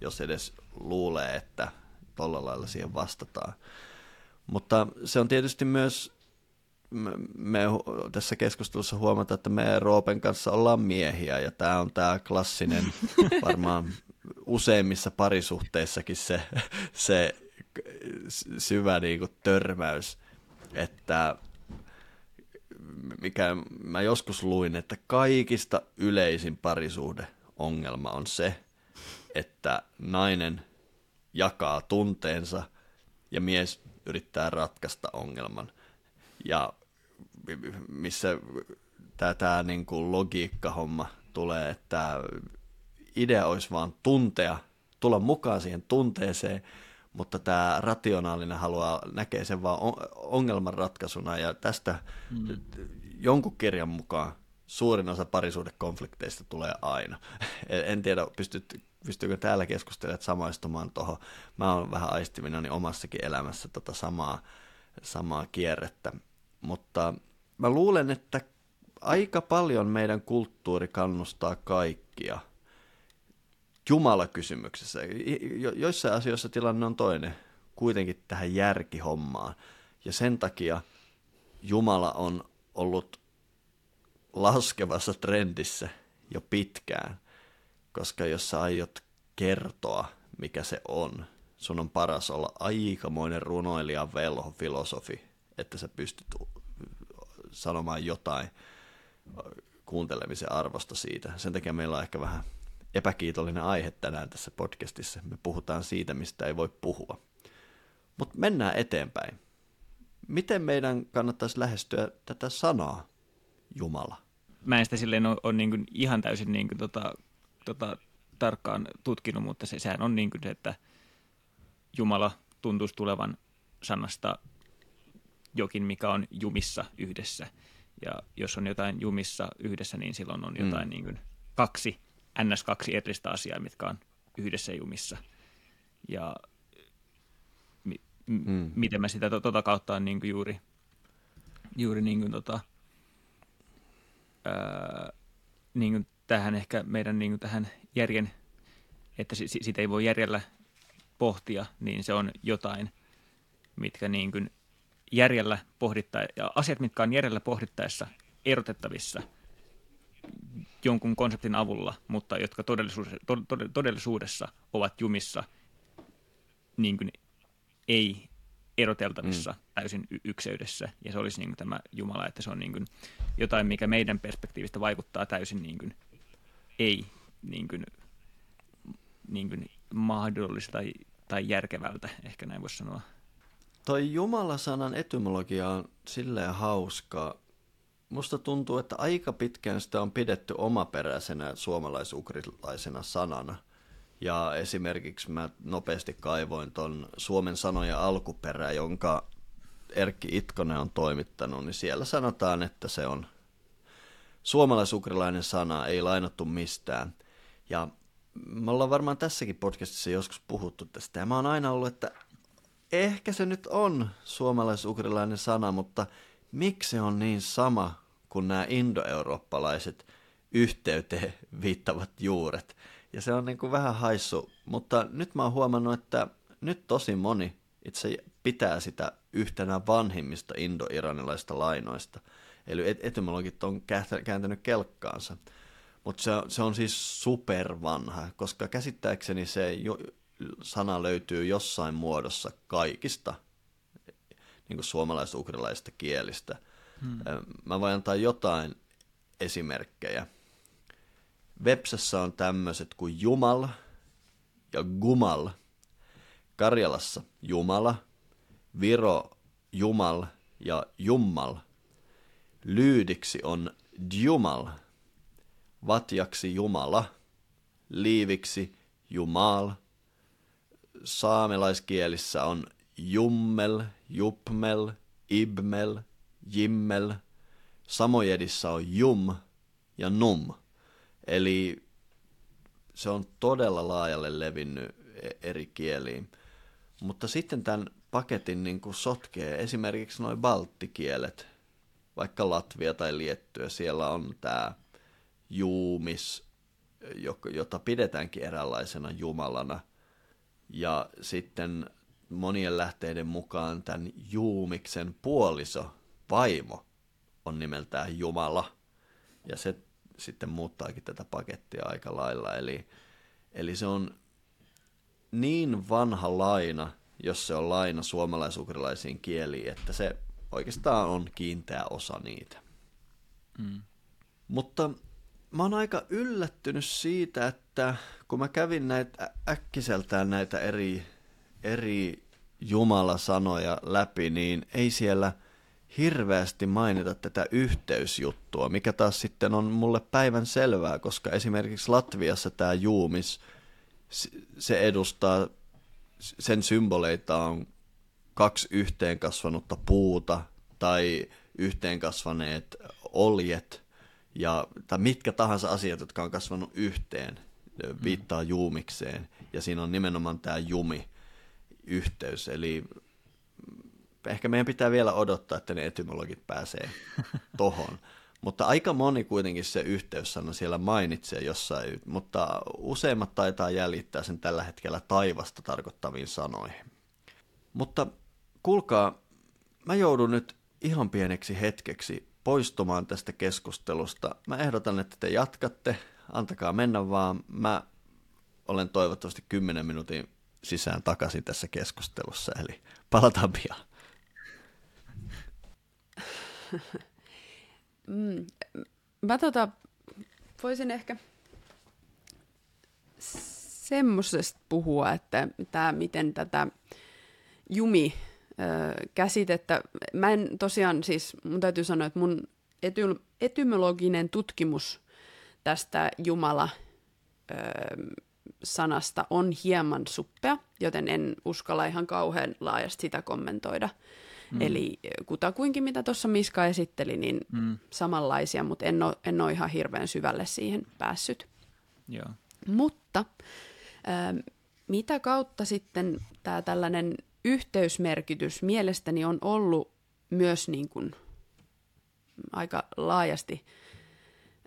jos edes luulee, että tolla lailla siihen vastataan. Mutta se on tietysti myös, me, me tässä keskustelussa huomata, että me Roopen kanssa ollaan miehiä, ja tämä on tämä klassinen, (laughs) varmaan useimmissa parisuhteissakin se, se syvä niin kuin törmäys, että mikä mä joskus luin, että kaikista yleisin parisuhdeongelma on se, että nainen jakaa tunteensa ja mies yrittää ratkaista ongelman. Ja missä tämä tää niinku logiikkahomma tulee, että idea olisi vaan tuntea, tulla mukaan siihen tunteeseen, mutta tämä rationaalinen haluaa näkee sen vaan on- ongelmanratkaisuna ja tästä mm. jonkun kirjan mukaan suurin osa parisuhdekonflikteista tulee aina. (laughs) En tiedä, pystyt, pystyykö täällä keskustelijat samaistumaan tuohon. Mä oon vähän aistivinani omassakin elämässä tota samaa, samaa kierrettä. Mutta mä luulen, että aika paljon meidän kulttuuri kannustaa kaikkia Jumala-kysymyksessä. Jo- Joissain asioissa tilanne on toinen, kuitenkin tähän järkihommaan. Ja sen takia Jumala on ollut laskevassa trendissä jo pitkään, koska jos sä aiot kertoa, mikä se on, sun on paras olla aikamoinen runoilija, velho, filosofi, että sä pystyt sanomaan jotain kuuntelemisen arvosta siitä. Sen takia meillä on ehkä vähän epäkiitollinen aihe tänään tässä podcastissa. Me puhutaan siitä, mistä ei voi puhua. Mutta mennään eteenpäin. Miten meidän kannattaisi lähestyä tätä sanaa Jumala? Mä en sitä silleen ole, ole niin ihan täysin niin kuin tota, tota, tarkkaan tutkinut, mutta se, sehän on niin kuin se, että Jumala tuntuisi tulevan sanasta jokin, mikä on jumissa yhdessä. Ja jos on jotain jumissa yhdessä, niin silloin on jotain Mm. niin kuin kaksi, ns. kaksi erillistä asiaa, mitkä on yhdessä jumissa. Ja mi, m, Mm. miten mä sitä to, tota kautta on niin kuin juuri, juuri niin kuin tota, ää, niin kuin tähän ehkä meidän niin kuin tähän järjen, että si, si- sitä ei voi järjellä pohtia, niin se on jotain, mitkä niin kuin järjellä pohdittaa, ja asiat, mitkä on järjellä pohdittaessa erotettavissa jonkun konseptin avulla, mutta jotka todellisuudessa, to, to, todellisuudessa ovat jumissa niin kuin ei eroteltavissa mm. täysin y- ykseydessä, ja se olisi niin kuin tämä Jumala, että se on niin kuin jotain, mikä meidän perspektiivistä vaikuttaa täysin niin kuin ei niin kuin, niin kuin mahdollista tai, tai järkevältä, ehkä näin voisi sanoa. Toi Jumala-sanan etymologia on silleen hauskaa. Musta tuntuu, että aika pitkään sitä on pidetty omaperäisenä suomalaisukrilaisena sanana. Ja esimerkiksi mä nopeasti kaivoin ton Suomen sanoja alkuperä, jonka Erkki Itkonen on toimittanut, niin siellä sanotaan, että se on suomalaisukrilainen sana, ei lainattu mistään. Ja me ollaan varmaan tässäkin podcastissa joskus puhuttu tästä, ja mä oon aina ollut, että ehkä se nyt on suomalaisukrilainen sana, mutta miksi se on niin sama kuin nämä indoeurooppalaiset yhteyteen viittavat juuret? Ja se on niin kuin vähän haissu, mutta nyt mä oon huomannut, että nyt tosi moni itse pitää sitä yhtenä vanhimmista indo-iranilaisista lainoista. Eli etymologit on kääntänyt kelkkaansa. Mutta se, se on siis supervanha, koska käsittääkseni se jo, sana löytyy jossain muodossa kaikista niin suomalais-ukrilaisista kielistä. Hmm. Mä voin antaa jotain esimerkkejä. Vepsässä on tämmöiset kuin Jumal ja Gumal. Karjalassa Jumala, Viro Jumal ja Jummal. Lyydiksi on Djumal, Vatjaksi Jumala, Liiviksi Jumal. Saamelaiskielissä on Jummel, Jupmel, Ibmel, Jimmel. Samojedissä on Jum ja Num. Eli se on todella laajalle levinnyt e- eri kieliin. Mutta sitten tämän paketin niin kuin sotkee esimerkiksi noin balttikielet, vaikka Latvia tai Liettyä, siellä on tämä juumis, jota pidetäänkin eräänlaisena jumalana. Ja sitten monien lähteiden mukaan tämän juumiksen puoliso, vaimo, on nimeltään Jumala. Ja se sitten muuttaakin tätä pakettia aika lailla. Eli, eli se on niin vanha laina, jos se on laina suomalaisukrilaisiin kieliin, että se oikeastaan on kiinteä osa niitä. Mm. Mutta mä oon aika yllättynyt siitä, että kun mä kävin näitä äkkiseltään näitä eri, eri Jumala-sanoja läpi, niin ei siellä – hirveästi mainita tätä yhteysjuttua, mikä taas sitten on mulle päivän selvää, koska esimerkiksi Latviassa tämä juumis, se edustaa, sen symboleita on kaksi yhteen kasvanutta puuta tai yhteen kasvaneet oljet ja, tai mitkä tahansa asiat, jotka on kasvanut yhteen, viittaa juumikseen. Ja siinä on nimenomaan tämä jumi yhteys, eli ehkä meidän pitää vielä odottaa, että ne etymologit pääsee (laughs) tohon. Mutta aika moni kuitenkin se yhteyssana siellä mainitsee jossain, mutta useimmat taitaa jäljittää sen tällä hetkellä taivasta tarkoittaviin sanoihin. Mutta kuulkaa, mä joudun nyt ihan pieneksi hetkeksi poistumaan tästä keskustelusta. Mä ehdotan, että te jatkatte, antakaa mennä vaan. Mä olen toivottavasti 10 minuutin sisään takaisin tässä keskustelussa, eli palataan pian. (laughs) mm, mä tota, voisin ehkä semmoisesta puhua, että tämä, miten tätä jumi käsitettä, mä en tosiaan siis, mun täytyy sanoa, että mun ety, etymologinen tutkimus tästä Jumala sanasta on hieman suppea, joten en uskalla ihan kauhean laajasti sitä kommentoida. Mm. Eli kutakuinkin, mitä tuossa Miska esitteli, niin mm. samanlaisia, mutta en ole, en ole ihan hirveän syvälle siihen päässyt. Joo. Mutta äh, mitä kautta sitten tämä tällainen yhteysmerkitys mielestäni on ollut myös niin kuin aika laajasti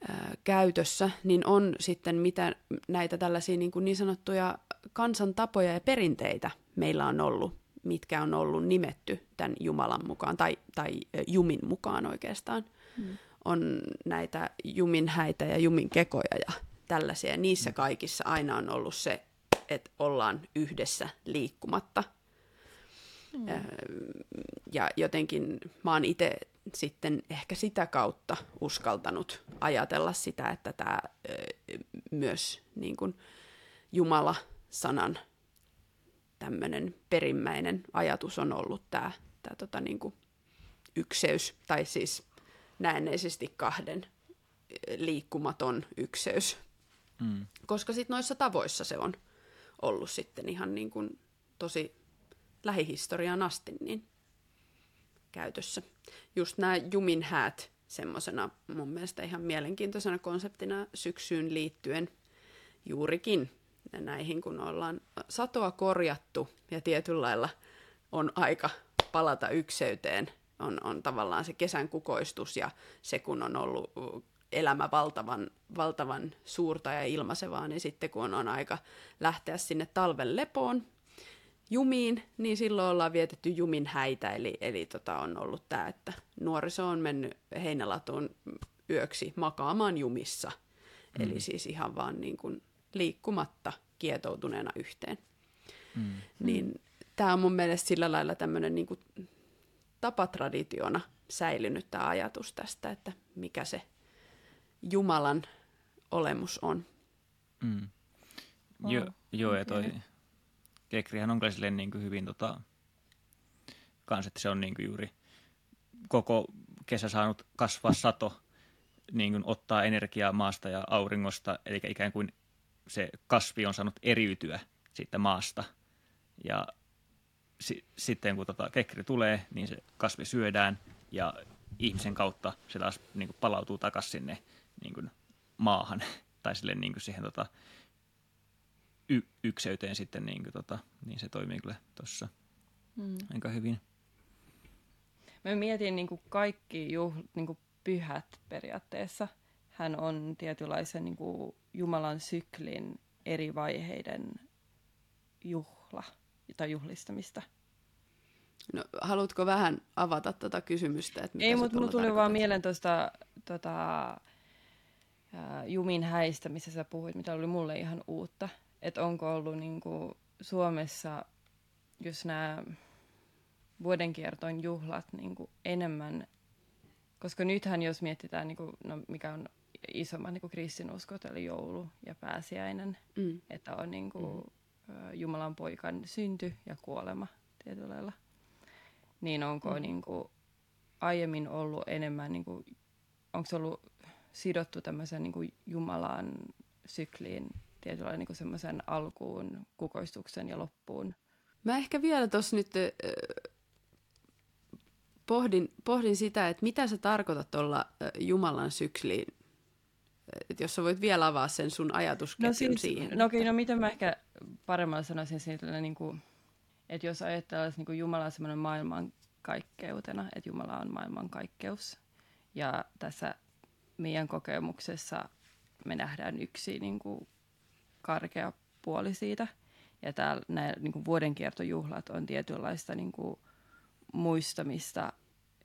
äh, käytössä, niin on sitten mitä näitä tällaisia niin, kuin niin sanottuja kansantapoja ja perinteitä meillä on ollut mitkä on ollut nimetty tämän Jumalan mukaan, tai, tai Jumin mukaan oikeastaan. Mm. On näitä Jumin häitä ja Jumin kekoja ja tällaisia. Niissä mm. kaikissa aina on ollut se, että ollaan yhdessä liikkumatta. Mm. Ja jotenkin mä oon itse sitten ehkä sitä kautta uskaltanut ajatella sitä, että tämä myös niin kuin Jumala-sanan tämmöinen perimmäinen ajatus on ollut tämä, tämä tota niin kuin ykseys, tai siis näennäisesti kahden liikkumaton ykseys. Mm. Koska sitten noissa tavoissa se on ollut sitten ihan niin kuin tosi lähihistoriaan asti niin käytössä. Just nämä Jumin häät semmoisena mun mielestä ihan mielenkiintoisena konseptina syksyyn liittyen juurikin näihin, kun ollaan satoa korjattu ja tietyllä lailla on aika palata ykseyteen, on, on tavallaan se kesän kukoistus ja se, kun on ollut elämä valtavan, valtavan suurta ja ilmaisevaa, niin sitten kun on aika lähteä sinne talven lepoon, jumiin, niin silloin ollaan vietetty jumin häitä, eli, eli tota on ollut tämä, että nuoriso on mennyt heinälatuun yöksi makaamaan jumissa. Mm. Eli siis ihan vaan niin kuin liikkumatta kietoutuneena yhteen. Mm. Niin tämä on mun mielestä sillä lailla tämmöinen niin tapatraditiona säilynyt tämä ajatus tästä, että mikä se Jumalan olemus on. Mm. Jo, joo, ja toi Kekrihän on kyllä niin kuin hyvin tota, kans, että se on niin kuin juuri koko kesä saanut kasvaa sato, niin kuin ottaa energiaa maasta ja auringosta, eli ikään kuin se kasvi on saanut eriytyä siitä maasta. Ja si- sitten kun tota kekri tulee, niin se kasvi syödään ja ihmisen kautta se taas niin kuin palautuu takaisin sinne niin kuin maahan tai sille niin kuin siihen tota, y- ykseyteen sitten, niin, kuin, tota, niin se toimii kyllä tuossa mm. aika hyvin. Mä mietin niin kuin kaikki juhl, niin kuin pyhät periaatteessa. Hän on tietynlaisen niin kuin Jumalan syklin eri vaiheiden juhla tai juhlistamista. No, haluatko vähän avata tätä kysymystä? Että Ei, mutta mulla tuli vaan mieleen tuosta tota, Jumin häistä, missä sä puhuit, mitä oli mulle ihan uutta että onko ollut niin kuin Suomessa just nämä vuodenkiertoin juhlat niin kuin enemmän, koska nythän jos mietitään, niin kuin, no, mikä on isommat niin kristinuskot, eli joulu ja pääsiäinen, mm. että on niin kuin, mm. Jumalan poikan synty ja kuolema tietyllä lailla, niin onko mm. niin kuin, aiemmin ollut enemmän, niin kuin, onko se ollut sidottu tämmöisen niin kuin Jumalan sykliin tietynlainen niin semmoisen alkuun, kukoistuksen ja loppuun. Mä ehkä vielä tuossa nyt äh, pohdin, pohdin sitä, että mitä sä tarkoitat olla äh, Jumalan sykliin. että jos sä voit vielä avaa sen sun ajatusketjun no siis, siihen. No okei, okay, no miten mä ehkä paremmalla sanoisin siitä, niin kuin, että jos ajatellaan niin kuin Jumala semmoinen maailman kaikkeutena, että Jumala on maailman kaikkeus. Ja tässä meidän kokemuksessa me nähdään yksi niin kuin karkea puoli siitä. Ja täällä nämä niin kuin vuodenkiertojuhlat on tietynlaista niin kuin muistamista,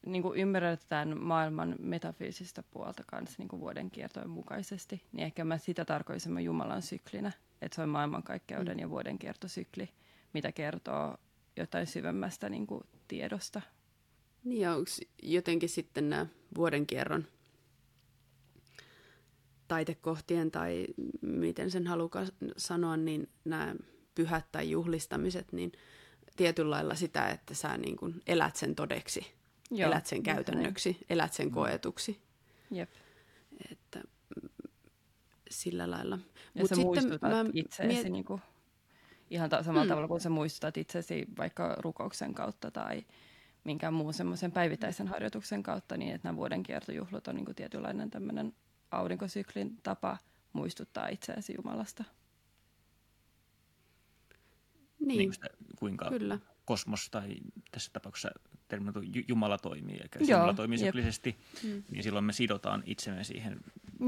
niin kuin ymmärretään maailman metafyysistä puolta kanssa niin kuin vuodenkiertojen mukaisesti. Niin ehkä mä sitä tarkoisin Jumalan syklinä, että se on maailmankaikkeuden mm. ja vuodenkiertosykli, mitä kertoo jotain syvemmästä niin kuin tiedosta. Niin ja onko jotenkin sitten nämä vuodenkierron taitekohtien tai miten sen haluaa sanoa, niin nämä pyhät tai juhlistamiset, niin tietyllä lailla sitä, että sä niin kuin elät sen todeksi, Joo, elät sen käytännöksi, näin. elät sen koetuksi. Jep. Että sillä lailla. Ja Mut sä sitten muistutat mä itseäsi miet... niin kuin, ihan ta- samalla mm. tavalla kuin sä muistutat itsesi vaikka rukouksen kautta tai minkään muun semmoisen päivittäisen harjoituksen kautta, niin että nämä vuoden kiertojuhlat on niin kuin tietynlainen tämmöinen aurinkosyklin tapa muistuttaa itseäsi Jumalasta. Niin, niin sitä, kuinka Kyllä. kosmos tai tässä tapauksessa termi Jumala toimii, eikä Joo, Jumala toimii syklisesti, mm. niin silloin me sidotaan itsemme siihen,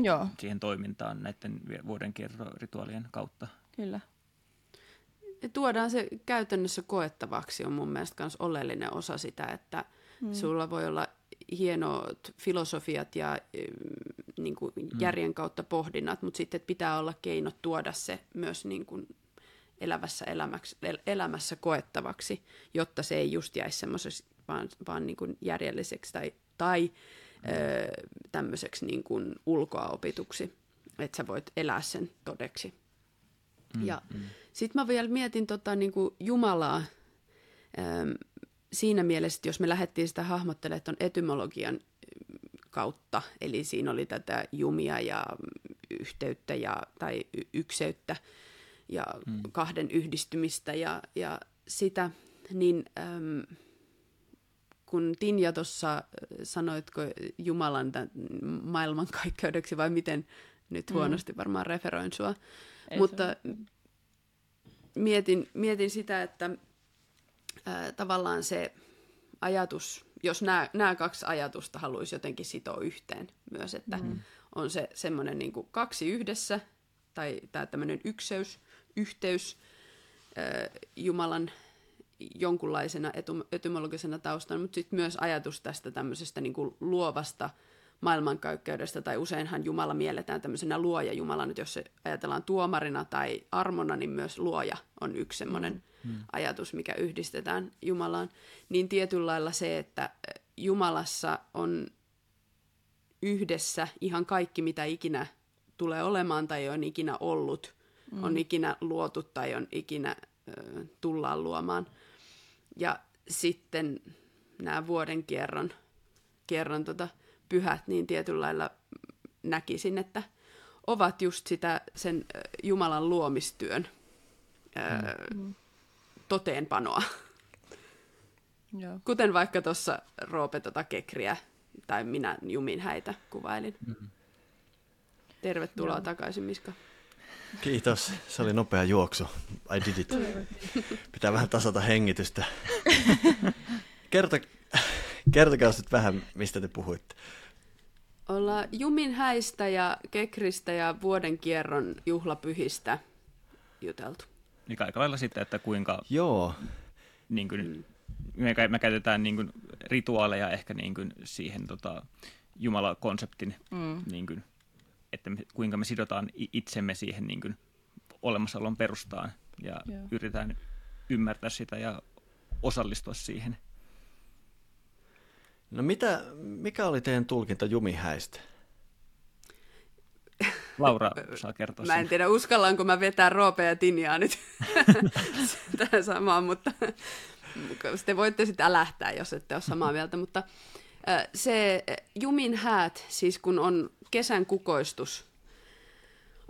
Joo. siihen toimintaan näiden vuoden rituaalien kautta. Kyllä. Ja tuodaan se käytännössä koettavaksi on mun mielestä myös oleellinen osa sitä, että mm. sulla voi olla hienot filosofiat ja niin kuin mm. järjen kautta pohdinnat, mutta sitten pitää olla keinot tuoda se myös niin kuin elävässä elämäksi, el- elämässä koettavaksi, jotta se ei just jäisi semmoiseksi vaan, vaan niin kuin järjelliseksi tai, tai ö, tämmöiseksi niin kuin ulkoa opituksi, että sä voit elää sen todeksi. Mm, ja mm. sitten mä vielä mietin tota, niin kuin Jumalaa ö, siinä mielessä, että jos me lähdettiin sitä hahmottelemaan tuon etymologian kautta, eli siinä oli tätä jumia ja yhteyttä ja, tai ykseyttä ja mm. kahden yhdistymistä ja, ja sitä, niin äm, kun Tinja tuossa sanoitko Jumalan tämän maailmankaikkeudeksi vai miten, nyt huonosti varmaan referoin sua, Ei mutta mietin, mietin sitä, että ää, tavallaan se ajatus, jos nämä, nämä kaksi ajatusta haluaisi jotenkin sitoa yhteen myös, että mm. on se semmoinen niin kaksi yhdessä, tai tämä tämmöinen ykseys, yhteys ää, Jumalan jonkunlaisena etymologisena taustana, mutta sitten myös ajatus tästä tämmöisestä niin kuin luovasta maailmankaikkeudesta, tai useinhan Jumala mielletään tämmöisenä luoja Jumala, nyt jos se ajatellaan tuomarina tai armona, niin myös luoja on yksi semmoinen mm. ajatus, mikä yhdistetään Jumalaan. Niin tietyllä lailla se, että Jumalassa on yhdessä ihan kaikki, mitä ikinä tulee olemaan tai on ikinä ollut, mm. on ikinä luotu tai on ikinä ö, tullaan luomaan – ja sitten nämä vuoden kierron, kierron tota, pyhät, niin tietyllä lailla näkisin, että ovat just sitä sen Jumalan luomistyön mm. Toteenpanoa. Joo. Kuten vaikka tuossa Roope tota kekriä tai minä Jumin häitä kuvailin. Mm. Tervetuloa Joo. takaisin, Miska. Kiitos, se oli nopea juoksu. I did it. Pitää vähän tasata hengitystä. Kerto, kertokaa nyt vähän, mistä te puhuitte. Ollaan Jumin häistä ja Kekristä ja vuoden kierron juhlapyhistä juteltu. Niin aika lailla sitten, että kuinka... Joo. Niin kuin, me, me käytetään niin kuin, rituaaleja ehkä niin kuin, siihen tota, Jumala-konseptin mm. niin kuin, että me, kuinka me sidotaan itsemme siihen niin kuin olemassaolon perustaan ja Joo. yritetään ymmärtää sitä ja osallistua siihen. No mitä, mikä oli teidän tulkinta jumihäistä? Laura saa kertoa Mä en tiedä, uskallanko mä vetää Roope ja Tinjaa nyt (laughs) tähän samaan, mutta te voitte sitten lähtää, jos ette ole samaa mieltä, mutta se Jumin häät, siis kun on kesän kukoistus,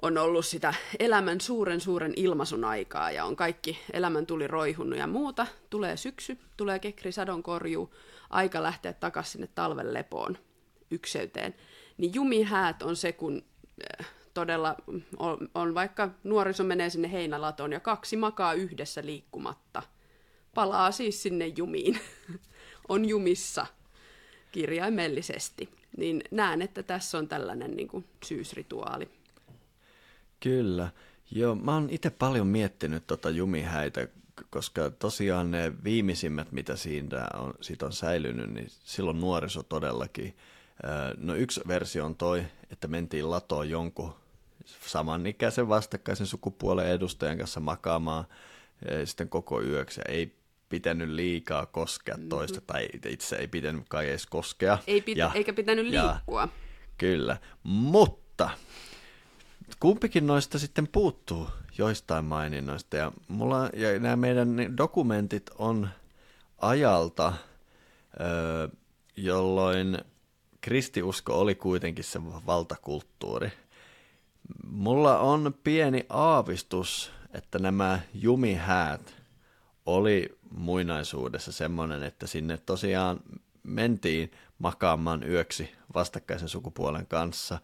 on ollut sitä elämän suuren suuren ilmaisun aikaa ja on kaikki elämän tuli roihunut ja muuta. Tulee syksy, tulee kekri sadon korjuu, aika lähteä takaisin sinne talven lepoon, ykseyteen. Niin jumihäät on se, kun todella on, on vaikka nuoriso menee sinne heinälatoon ja kaksi makaa yhdessä liikkumatta. Palaa siis sinne jumiin. (laughs) on jumissa kirjaimellisesti. Niin näen, että tässä on tällainen niin kuin syysrituaali. Kyllä. Joo, mä oon itse paljon miettinyt tota jumihäitä, koska tosiaan ne viimeisimmät, mitä siinä on, siitä on säilynyt, niin silloin nuoriso todellakin. No yksi versio on toi, että mentiin latoon jonkun samanikäisen vastakkaisen sukupuolen edustajan kanssa makaamaan sitten koko yöksi. Ei pitänyt liikaa koskea mm-hmm. toista, tai itse ei pitänyt kai edes koskea. Ei pitä, ja, eikä pitänyt liikkua. Ja, kyllä, mutta kumpikin noista sitten puuttuu joistain maininnoista, ja, mulla, ja nämä meidän dokumentit on ajalta, jolloin kristiusko oli kuitenkin se valtakulttuuri. Mulla on pieni aavistus, että nämä jumihäät oli muinaisuudessa semmoinen, että sinne tosiaan mentiin makaamaan yöksi vastakkaisen sukupuolen kanssa.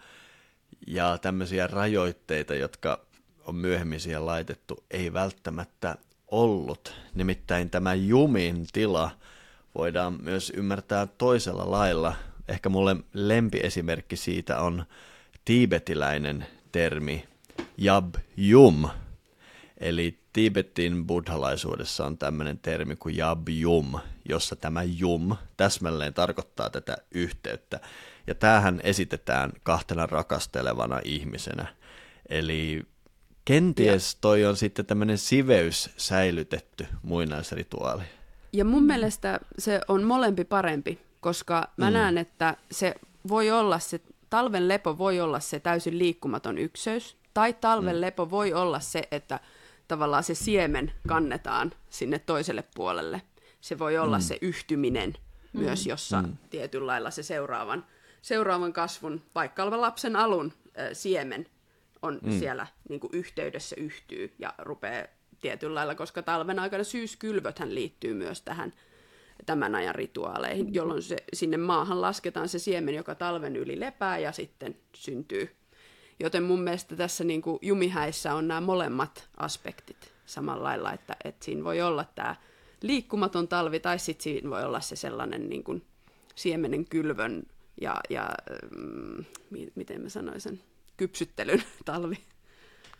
Ja tämmöisiä rajoitteita, jotka on myöhemmin siihen laitettu, ei välttämättä ollut. Nimittäin tämä jumin tila voidaan myös ymmärtää toisella lailla. Ehkä mulle lempiesimerkki siitä on tiibetiläinen termi jab jum, Eli Tibetin buddhalaisuudessa on tämmöinen termi kuin jab jum, jossa tämä jum täsmälleen tarkoittaa tätä yhteyttä. Ja tämähän esitetään kahtena rakastelevana ihmisenä. Eli Kenties toi on sitten tämmöinen siveys säilytetty muinaisrituaali. Ja mun mielestä se on molempi parempi, koska mä mm. näen, että se voi olla se, talven lepo voi olla se täysin liikkumaton ykseys, tai talven mm. lepo voi olla se, että tavallaan se siemen kannetaan sinne toiselle puolelle. Se voi olla mm. se yhtyminen mm. myös, jossa mm. tietyllä lailla se seuraavan, seuraavan kasvun, vaikka lapsen alun äh, siemen on mm. siellä niin kuin yhteydessä yhtyy ja rupeaa tietyllä lailla, koska talven aikana syyskylvöthän liittyy myös tähän tämän ajan rituaaleihin, jolloin se, sinne maahan lasketaan se siemen, joka talven yli lepää ja sitten syntyy. Joten mun mielestä tässä niin kuin jumihäissä on nämä molemmat aspektit samalla lailla, että, että siinä voi olla tämä liikkumaton talvi tai sitten siinä voi olla se sellainen niin kuin siemenen kylvön ja, ja mm, miten mä sanoisin, kypsyttelyn (laughs) talvi.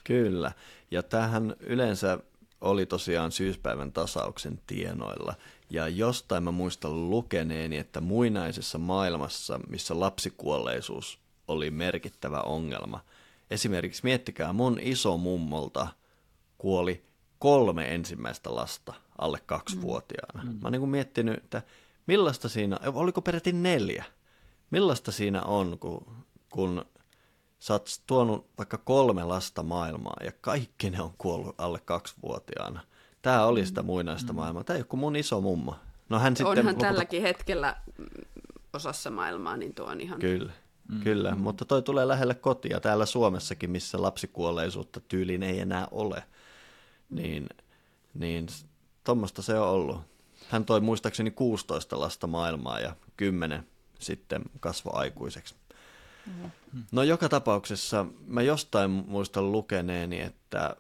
Kyllä, ja tähän yleensä oli tosiaan syyspäivän tasauksen tienoilla. Ja jostain mä muistan lukeneeni, että muinaisessa maailmassa, missä lapsikuolleisuus oli merkittävä ongelma. Esimerkiksi miettikää, mun iso mummolta kuoli kolme ensimmäistä lasta alle kaksivuotiaana. Mm. Mä oon niin miettinyt, että millaista siinä, oliko peräti neljä? Millaista siinä on, kun, kun sä oot tuonut vaikka kolme lasta maailmaan ja kaikki ne on kuollut alle kaksivuotiaana. Tämä oli sitä muinaista mm. maailmaa. Tämä ei ole kuin mun iso mummo. No hän sitten Onhan lopulta... tälläkin hetkellä osassa maailmaa, niin tuo on ihan... Kyllä, mm. kyllä. mutta toi tulee lähelle kotia. Täällä Suomessakin, missä lapsikuolleisuutta tyyliin ei enää ole, niin, niin tuommoista se on ollut. Hän toi muistaakseni 16 lasta maailmaa ja 10 sitten kasvoi aikuiseksi. No joka tapauksessa mä jostain muistan lukeneeni, että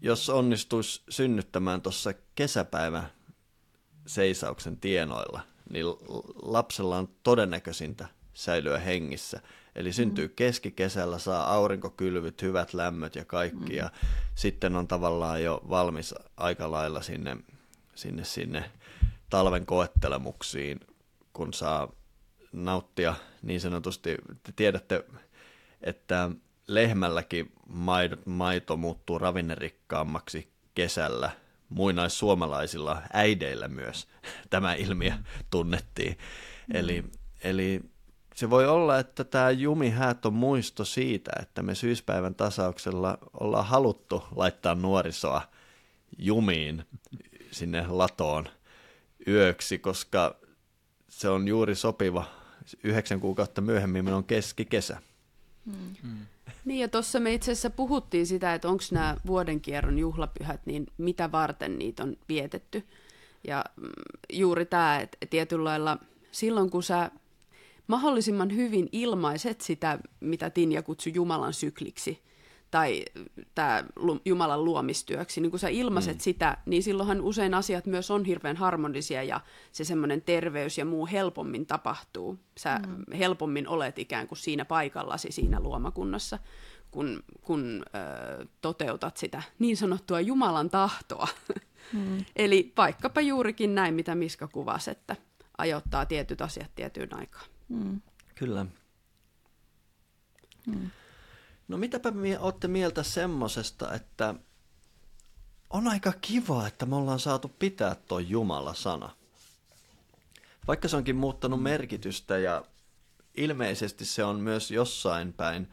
jos onnistuisi synnyttämään tuossa kesäpäivä seisauksen tienoilla, niin lapsella on todennäköisintä säilyä hengissä. Eli syntyy mm. keskikesällä, saa aurinkokylvyt, hyvät lämmöt ja kaikki, mm. ja sitten on tavallaan jo valmis aika lailla sinne, sinne, sinne talven koettelemuksiin, kun saa nauttia niin sanotusti, te tiedätte, että lehmälläkin maito, maito muuttuu ravinnerikkaammaksi kesällä. Muinaissuomalaisilla äideillä myös (laughs) tämä ilmiö tunnettiin. Mm. Eli, eli se voi olla, että tämä jumihäät on muisto siitä, että me syyspäivän tasauksella ollaan haluttu laittaa nuorisoa jumiin sinne latoon yöksi, koska se on juuri sopiva yhdeksän kuukautta myöhemmin meillä on keskikesä. Hmm. Hmm. Niin ja tuossa me itse asiassa puhuttiin sitä, että onko nämä vuodenkierron juhlapyhät, niin mitä varten niitä on vietetty. Ja mm, juuri tämä, että tietyllä lailla silloin kun sä mahdollisimman hyvin ilmaiset sitä, mitä Tinja kutsui Jumalan sykliksi, tai tämä Jumalan luomistyöksi, niin kun sä ilmaiset mm. sitä, niin silloinhan usein asiat myös on hirveän harmonisia ja se semmoinen terveys ja muu helpommin tapahtuu. Sä mm. helpommin olet ikään kuin siinä paikallasi siinä luomakunnassa, kun, kun ö, toteutat sitä niin sanottua Jumalan tahtoa. Mm. (laughs) Eli vaikkapa juurikin näin, mitä Miska kuvasi, että ajoittaa tietyt asiat tiettyyn aikaan. Mm. Kyllä. Mm. No mitäpä mie- olette mieltä semmosesta, että on aika kiva, että me ollaan saatu pitää tuo Jumala-sana. Vaikka se onkin muuttanut merkitystä ja ilmeisesti se on myös jossain päin,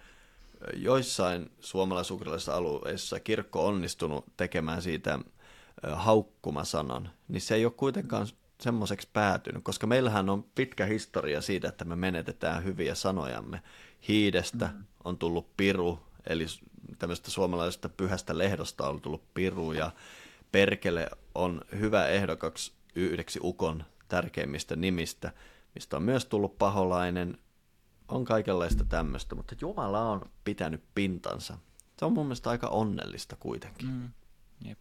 joissain suomalaisuudellisissa alueissa kirkko onnistunut tekemään siitä haukkumasanan, niin se ei ole kuitenkaan semmoiseksi päätynyt, koska meillähän on pitkä historia siitä, että me menetetään hyviä sanojamme. Hiidestä mm. on tullut piru, eli tämmöistä suomalaisesta pyhästä lehdosta on tullut piru, ja perkele on hyvä ehdokaksi yhdeksi ukon tärkeimmistä nimistä, mistä on myös tullut paholainen, on kaikenlaista tämmöistä, mutta Jumala on pitänyt pintansa. Se on mun mielestä aika onnellista kuitenkin. Mm. Jep.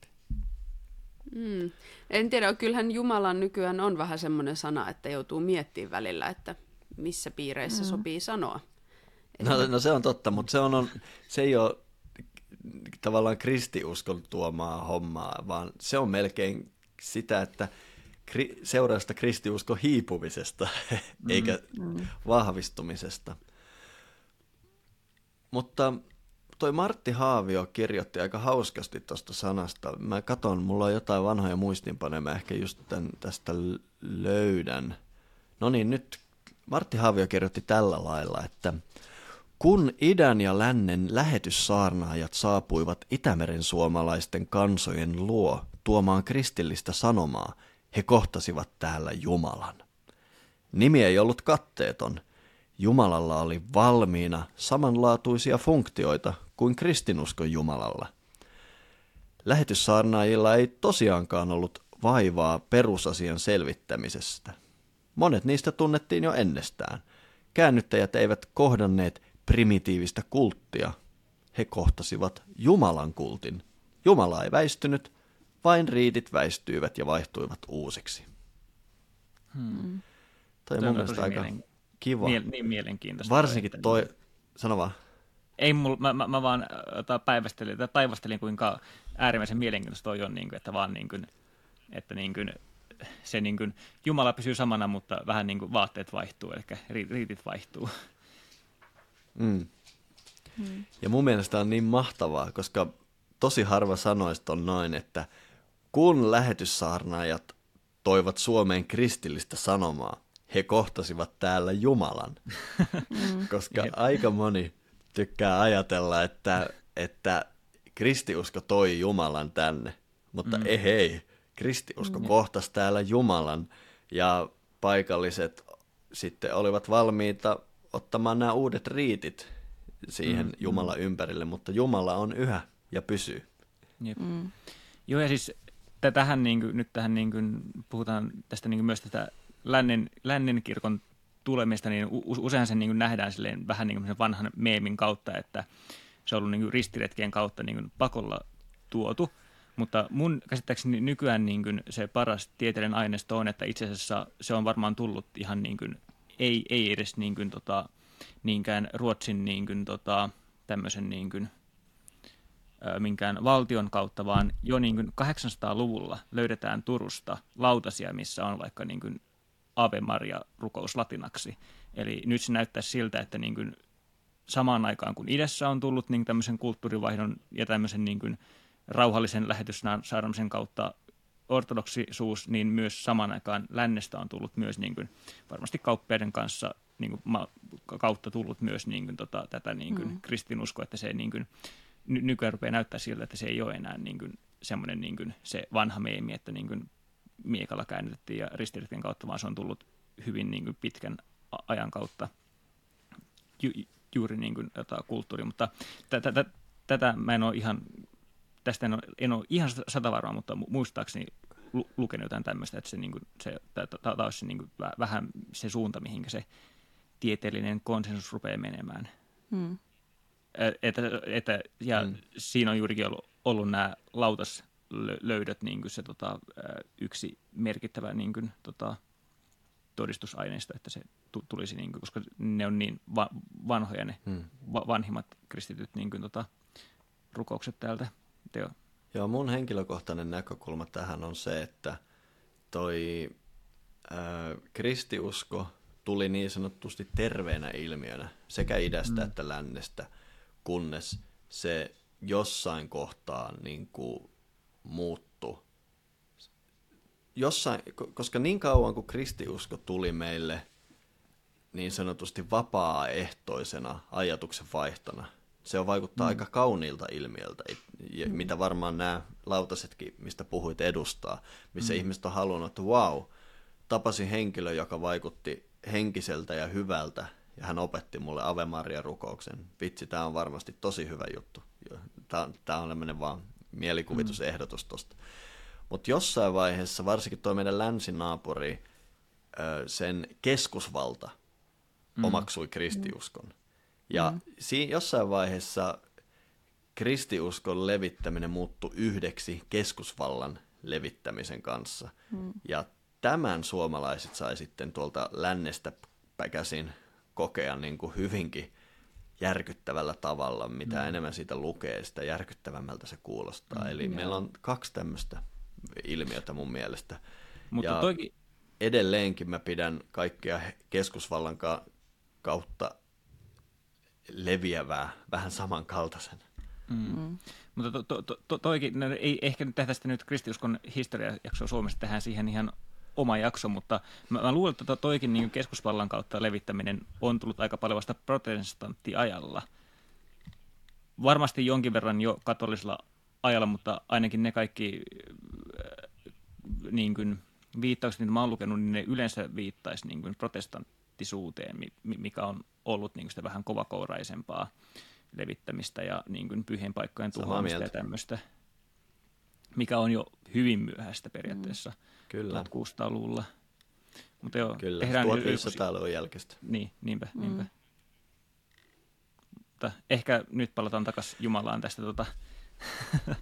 Mm. En tiedä, kyllähän Jumalan nykyään on vähän semmoinen sana, että joutuu miettimään välillä, että missä piireissä mm. sopii sanoa. No, no se on totta, mutta se, on, on, se ei ole tavallaan kristiuskon tuomaa hommaa, vaan se on melkein sitä, että kri, seurausta kristiuskon hiipumisesta, mm. eikä mm. vahvistumisesta. Mutta toi Martti Haavio kirjoitti aika hauskasti tuosta sanasta. Mä katon, mulla on jotain vanhoja muistinpanoja, mä ehkä just tämän, tästä löydän. No niin, nyt Martti Haavio kirjoitti tällä lailla, että kun idän ja lännen lähetyssaarnaajat saapuivat Itämeren suomalaisten kansojen luo tuomaan kristillistä sanomaa, he kohtasivat täällä Jumalan. Nimi ei ollut katteeton. Jumalalla oli valmiina samanlaatuisia funktioita kuin kristinuskon Jumalalla. Lähetyssaarnaajilla ei tosiaankaan ollut vaivaa perusasian selvittämisestä. Monet niistä tunnettiin jo ennestään. Käännyttäjät eivät kohdanneet primitiivistä kulttia. He kohtasivat Jumalan kultin. Jumala ei väistynyt, vain riidit väistyivät ja vaihtuivat uusiksi. Hmm. Toi on mun mielestä aika mielen... kiva. Miel- niin mielenkiintoista. Varsinkin toi, toi... sano vaan. Ei mul, mä, mä, mä vaan äh, päivästelin, tai taivastelin, kuinka äärimmäisen mielenkiintoista toi on, niin kuin, että vaan niin kuin, että niin kuin, se niin kuin, Jumala pysyy samana, mutta vähän niin kuin vaatteet vaihtuu, eli riitit vaihtuu. Mm. Mm. Ja mun mielestä on niin mahtavaa, koska tosi harva sanoista on noin, että kun lähetyssaarnaajat toivat Suomeen kristillistä sanomaa, he kohtasivat täällä Jumalan. Mm. (laughs) Koska aika moni tykkää ajatella, että, että kristiusko toi Jumalan tänne, mutta mm. ei hei, kristiusko mm. kohtasi täällä Jumalan ja paikalliset sitten olivat valmiita ottamaan nämä uudet riitit siihen mm. Jumalan ympärille, mutta Jumala on yhä ja pysyy. Jep. Mm. Joo, ja siis tähän niin kuin, nyt tähän niin kuin, puhutaan tästä niin kuin myös tästä lännen, lännen kirkon tulemista, niin usein se niin kuin nähdään silleen, vähän niin kuin vanhan meemin kautta, että se on ollut niin kuin ristiretkien kautta niin kuin pakolla tuotu. Mutta mun käsittääkseni nykyään niin kuin se paras tieteellinen aineisto on, että itse asiassa se on varmaan tullut ihan niin kuin, ei, ei edes niin kuin, tota, niinkään Ruotsin niin kuin, tota, tämmöisen niin kuin, minkään valtion kautta, vaan jo niin kuin 800-luvulla löydetään Turusta lautasia, missä on vaikka niin kuin Ave Maria rukous latinaksi. Eli nyt se näyttää siltä, että niin kuin samaan aikaan kun idässä on tullut niin tämmöisen kulttuurivaihdon ja tämmöisen niin kuin rauhallisen lähetyssaarnamisen kautta ortodoksisuus, niin myös samaan aikaan lännestä on tullut myös niin kuin, varmasti kauppiaiden kanssa niin kuin, ma, kautta tullut myös niin kuin, tota, tätä niin kuin, mm. kristinuskoa, että se niin kuin, ny- nykyään rupeaa näyttää siltä, että se ei ole enää niin kuin, semmoinen niin kuin, se vanha meemi, että niin kuin, miekalla käännytettiin ja ristiriittien kautta, vaan se on tullut hyvin niin kuin, pitkän ajan kautta ju- juuri niin kuin, jota, kulttuuri, mutta t- tätä mä en ole ihan, tästä en ole, en ole ihan satavarmaa, mutta muistaakseni lukenut jotain tämmöistä, että se, niin kuin, se, tämä olisi niin kuin, vähän se suunta, mihinkä se tieteellinen konsensus rupeaa menemään. Hmm. Että, että, ja hmm. siinä on juurikin ollut, ollut nämä lautaslöydöt niin kuin se tota, yksi merkittävä niin kuin, tota, todistusaineisto, että se tulisi, niin kuin, koska ne on niin va- vanhoja ne hmm. va- vanhimmat kristityt niin kuin, tota, rukoukset täältä. Teo. Joo, mun henkilökohtainen näkökulma tähän on se, että toi ää, kristiusko tuli niin sanotusti terveenä ilmiönä sekä idästä mm. että lännestä, kunnes se jossain kohtaa niin kuin muuttu. Jossain, koska niin kauan kuin kristiusko tuli meille niin sanotusti vapaaehtoisena ajatuksen vaihtona, se on vaikuttaa mm. aika kauniilta ilmiöltä, mm. mitä varmaan nämä lautasetkin, mistä puhuit, edustaa, missä mm. ihmiset on halunnut, että wow, tapasin henkilö, joka vaikutti henkiseltä ja hyvältä, ja hän opetti mulle Ave Maria rukouksen. Vitsi, tämä on varmasti tosi hyvä juttu. Tämä on tämmöinen vaan mielikuvitusehdotus tosta. Mutta jossain vaiheessa, varsinkin tuo meidän länsinaapuri, sen keskusvalta mm. omaksui kristiuskon. Ja mm. siinä jossain vaiheessa kristiuskon levittäminen muuttui yhdeksi keskusvallan levittämisen kanssa. Mm. Ja tämän suomalaiset sai sitten tuolta lännestä käsin kokea niin kuin hyvinkin järkyttävällä tavalla. Mitä mm. enemmän siitä lukee, sitä järkyttävämmältä se kuulostaa. Mm, Eli joo. meillä on kaksi tämmöistä ilmiötä mun mielestä. Mutta ja toikin... edelleenkin mä pidän kaikkea keskusvallan kautta leviävää vähän samankaltaisen. Mm. Mm. Mutta to, to, to, to, toikin, no ei ehkä nyt tehdä sitä nyt kristiuskon historiajaksoa Suomessa, tehdään siihen ihan oma jakso, mutta mä, mä luulen, että toikin niin keskusvallan kautta levittäminen on tullut aika paljon vasta protestanttiajalla. Varmasti jonkin verran jo katolisella ajalla, mutta ainakin ne kaikki äh, niin kuin, viittaukset, mitä mä oon lukenut, niin ne yleensä viittaisi niin kuin protestanttisuuteen, mikä on ollut niin kuin sitä vähän kovakouraisempaa levittämistä ja niin kuin pyhien paikkojen tuhoamista ja tämmöistä, mikä on jo hyvin myöhäistä periaatteessa mm. Kyllä. 1600-luvulla. Mutta joo, Kyllä, 1500-luvun jälkeistä. Niin, niinpä, mm. niinpä. Mutta ehkä nyt palataan takaisin Jumalaan tästä. Tota... (laughs)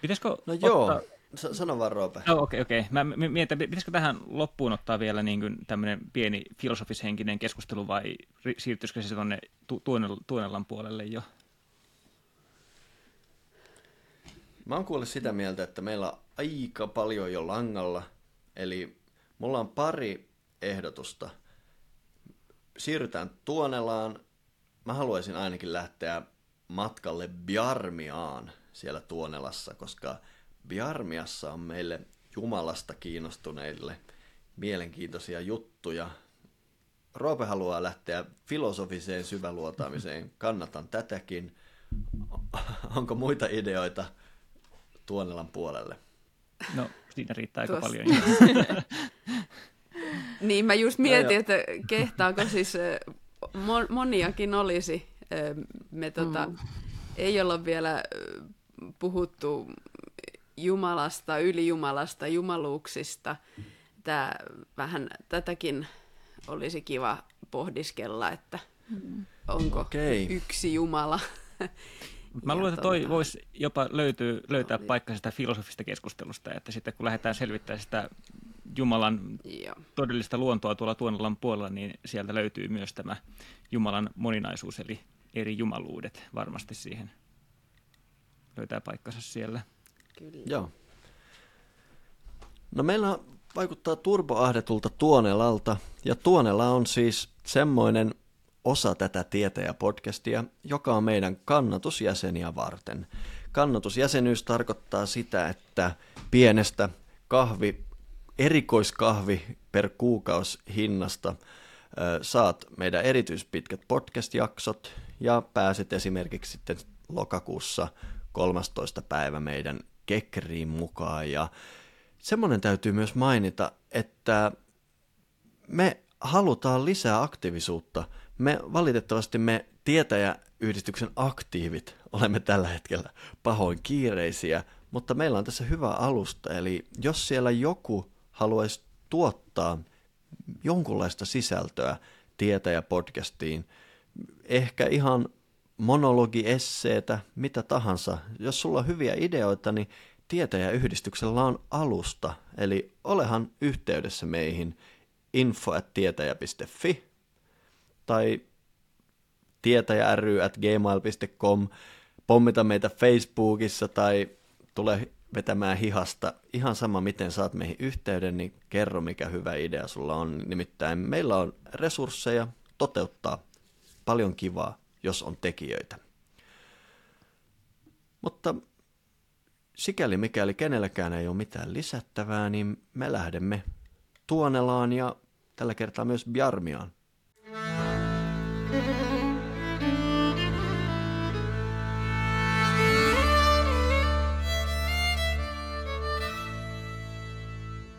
Pitäisikö no ottaa... joo, sano vaan Roope. Oh, okei, okay, okei. Okay. Mä mietin, pitäisikö tähän loppuun ottaa vielä niin kuin tämmöinen pieni filosofishenkinen keskustelu vai siirtyisikö se tuonne tu- Tuonellan puolelle jo? Mä oon kuullut sitä mieltä, että meillä on aika paljon jo langalla. Eli mulla on pari ehdotusta. Siirrytään Tuonelaan. Mä haluaisin ainakin lähteä matkalle Bjarmiaan siellä Tuonelassa, koska Bjarmiassa on meille Jumalasta kiinnostuneille mielenkiintoisia juttuja. Roope haluaa lähteä filosofiseen syväluotaamiseen. (laughs) Kannatan tätäkin. Onko muita ideoita Tuonelan puolelle? No, siinä riittää aika Tuossa. paljon. (laughs) niin, mä just mietin, että kehtaako siis moniakin olisi. Me tota, mm. ei olla vielä puhuttu Jumalasta, ylijumalasta, jumaluuksista. Tää, vähän tätäkin olisi kiva pohdiskella, että mm. onko okay. yksi Jumala. Mä luulen, että toi tuota... voisi jopa löytyy, löytää no, paikka sitä filosofista keskustelusta, että sitten kun lähdetään selvittämään sitä Jumalan Joo. todellista luontoa tuolla Tuonelan puolella, niin sieltä löytyy myös tämä Jumalan moninaisuus, eli eri jumaluudet varmasti siihen löytää paikkansa siellä. Kyllä. Joo. No meillä vaikuttaa turboahdetulta Tuonelalta, ja Tuonela on siis semmoinen osa tätä Tietäjä-podcastia, joka on meidän kannatusjäseniä varten. Kannatusjäsenyys tarkoittaa sitä, että pienestä kahvi, erikoiskahvi per kuukausi hinnasta saat meidän erityispitkät podcast-jaksot ja pääset esimerkiksi sitten lokakuussa 13. päivä meidän Kekriin mukaan. Ja semmoinen täytyy myös mainita, että me halutaan lisää aktiivisuutta. Me valitettavasti me tietäjäyhdistyksen aktiivit olemme tällä hetkellä pahoin kiireisiä, mutta meillä on tässä hyvä alusta. Eli jos siellä joku haluaisi tuottaa jonkunlaista sisältöä tietäjäpodcastiin, ehkä ihan monologiesseetä, mitä tahansa. Jos sulla on hyviä ideoita, niin Tietäjäyhdistyksellä on alusta, eli olehan yhteydessä meihin info.tietäjä.fi tai tietäjäry at gmail.com, pommita meitä Facebookissa tai tule vetämään hihasta. Ihan sama, miten saat meihin yhteyden, niin kerro, mikä hyvä idea sulla on. Nimittäin meillä on resursseja toteuttaa paljon kivaa jos on tekijöitä. Mutta sikäli mikäli kenelläkään ei ole mitään lisättävää, niin me lähdemme Tuonelaan ja tällä kertaa myös Bjarmiaan.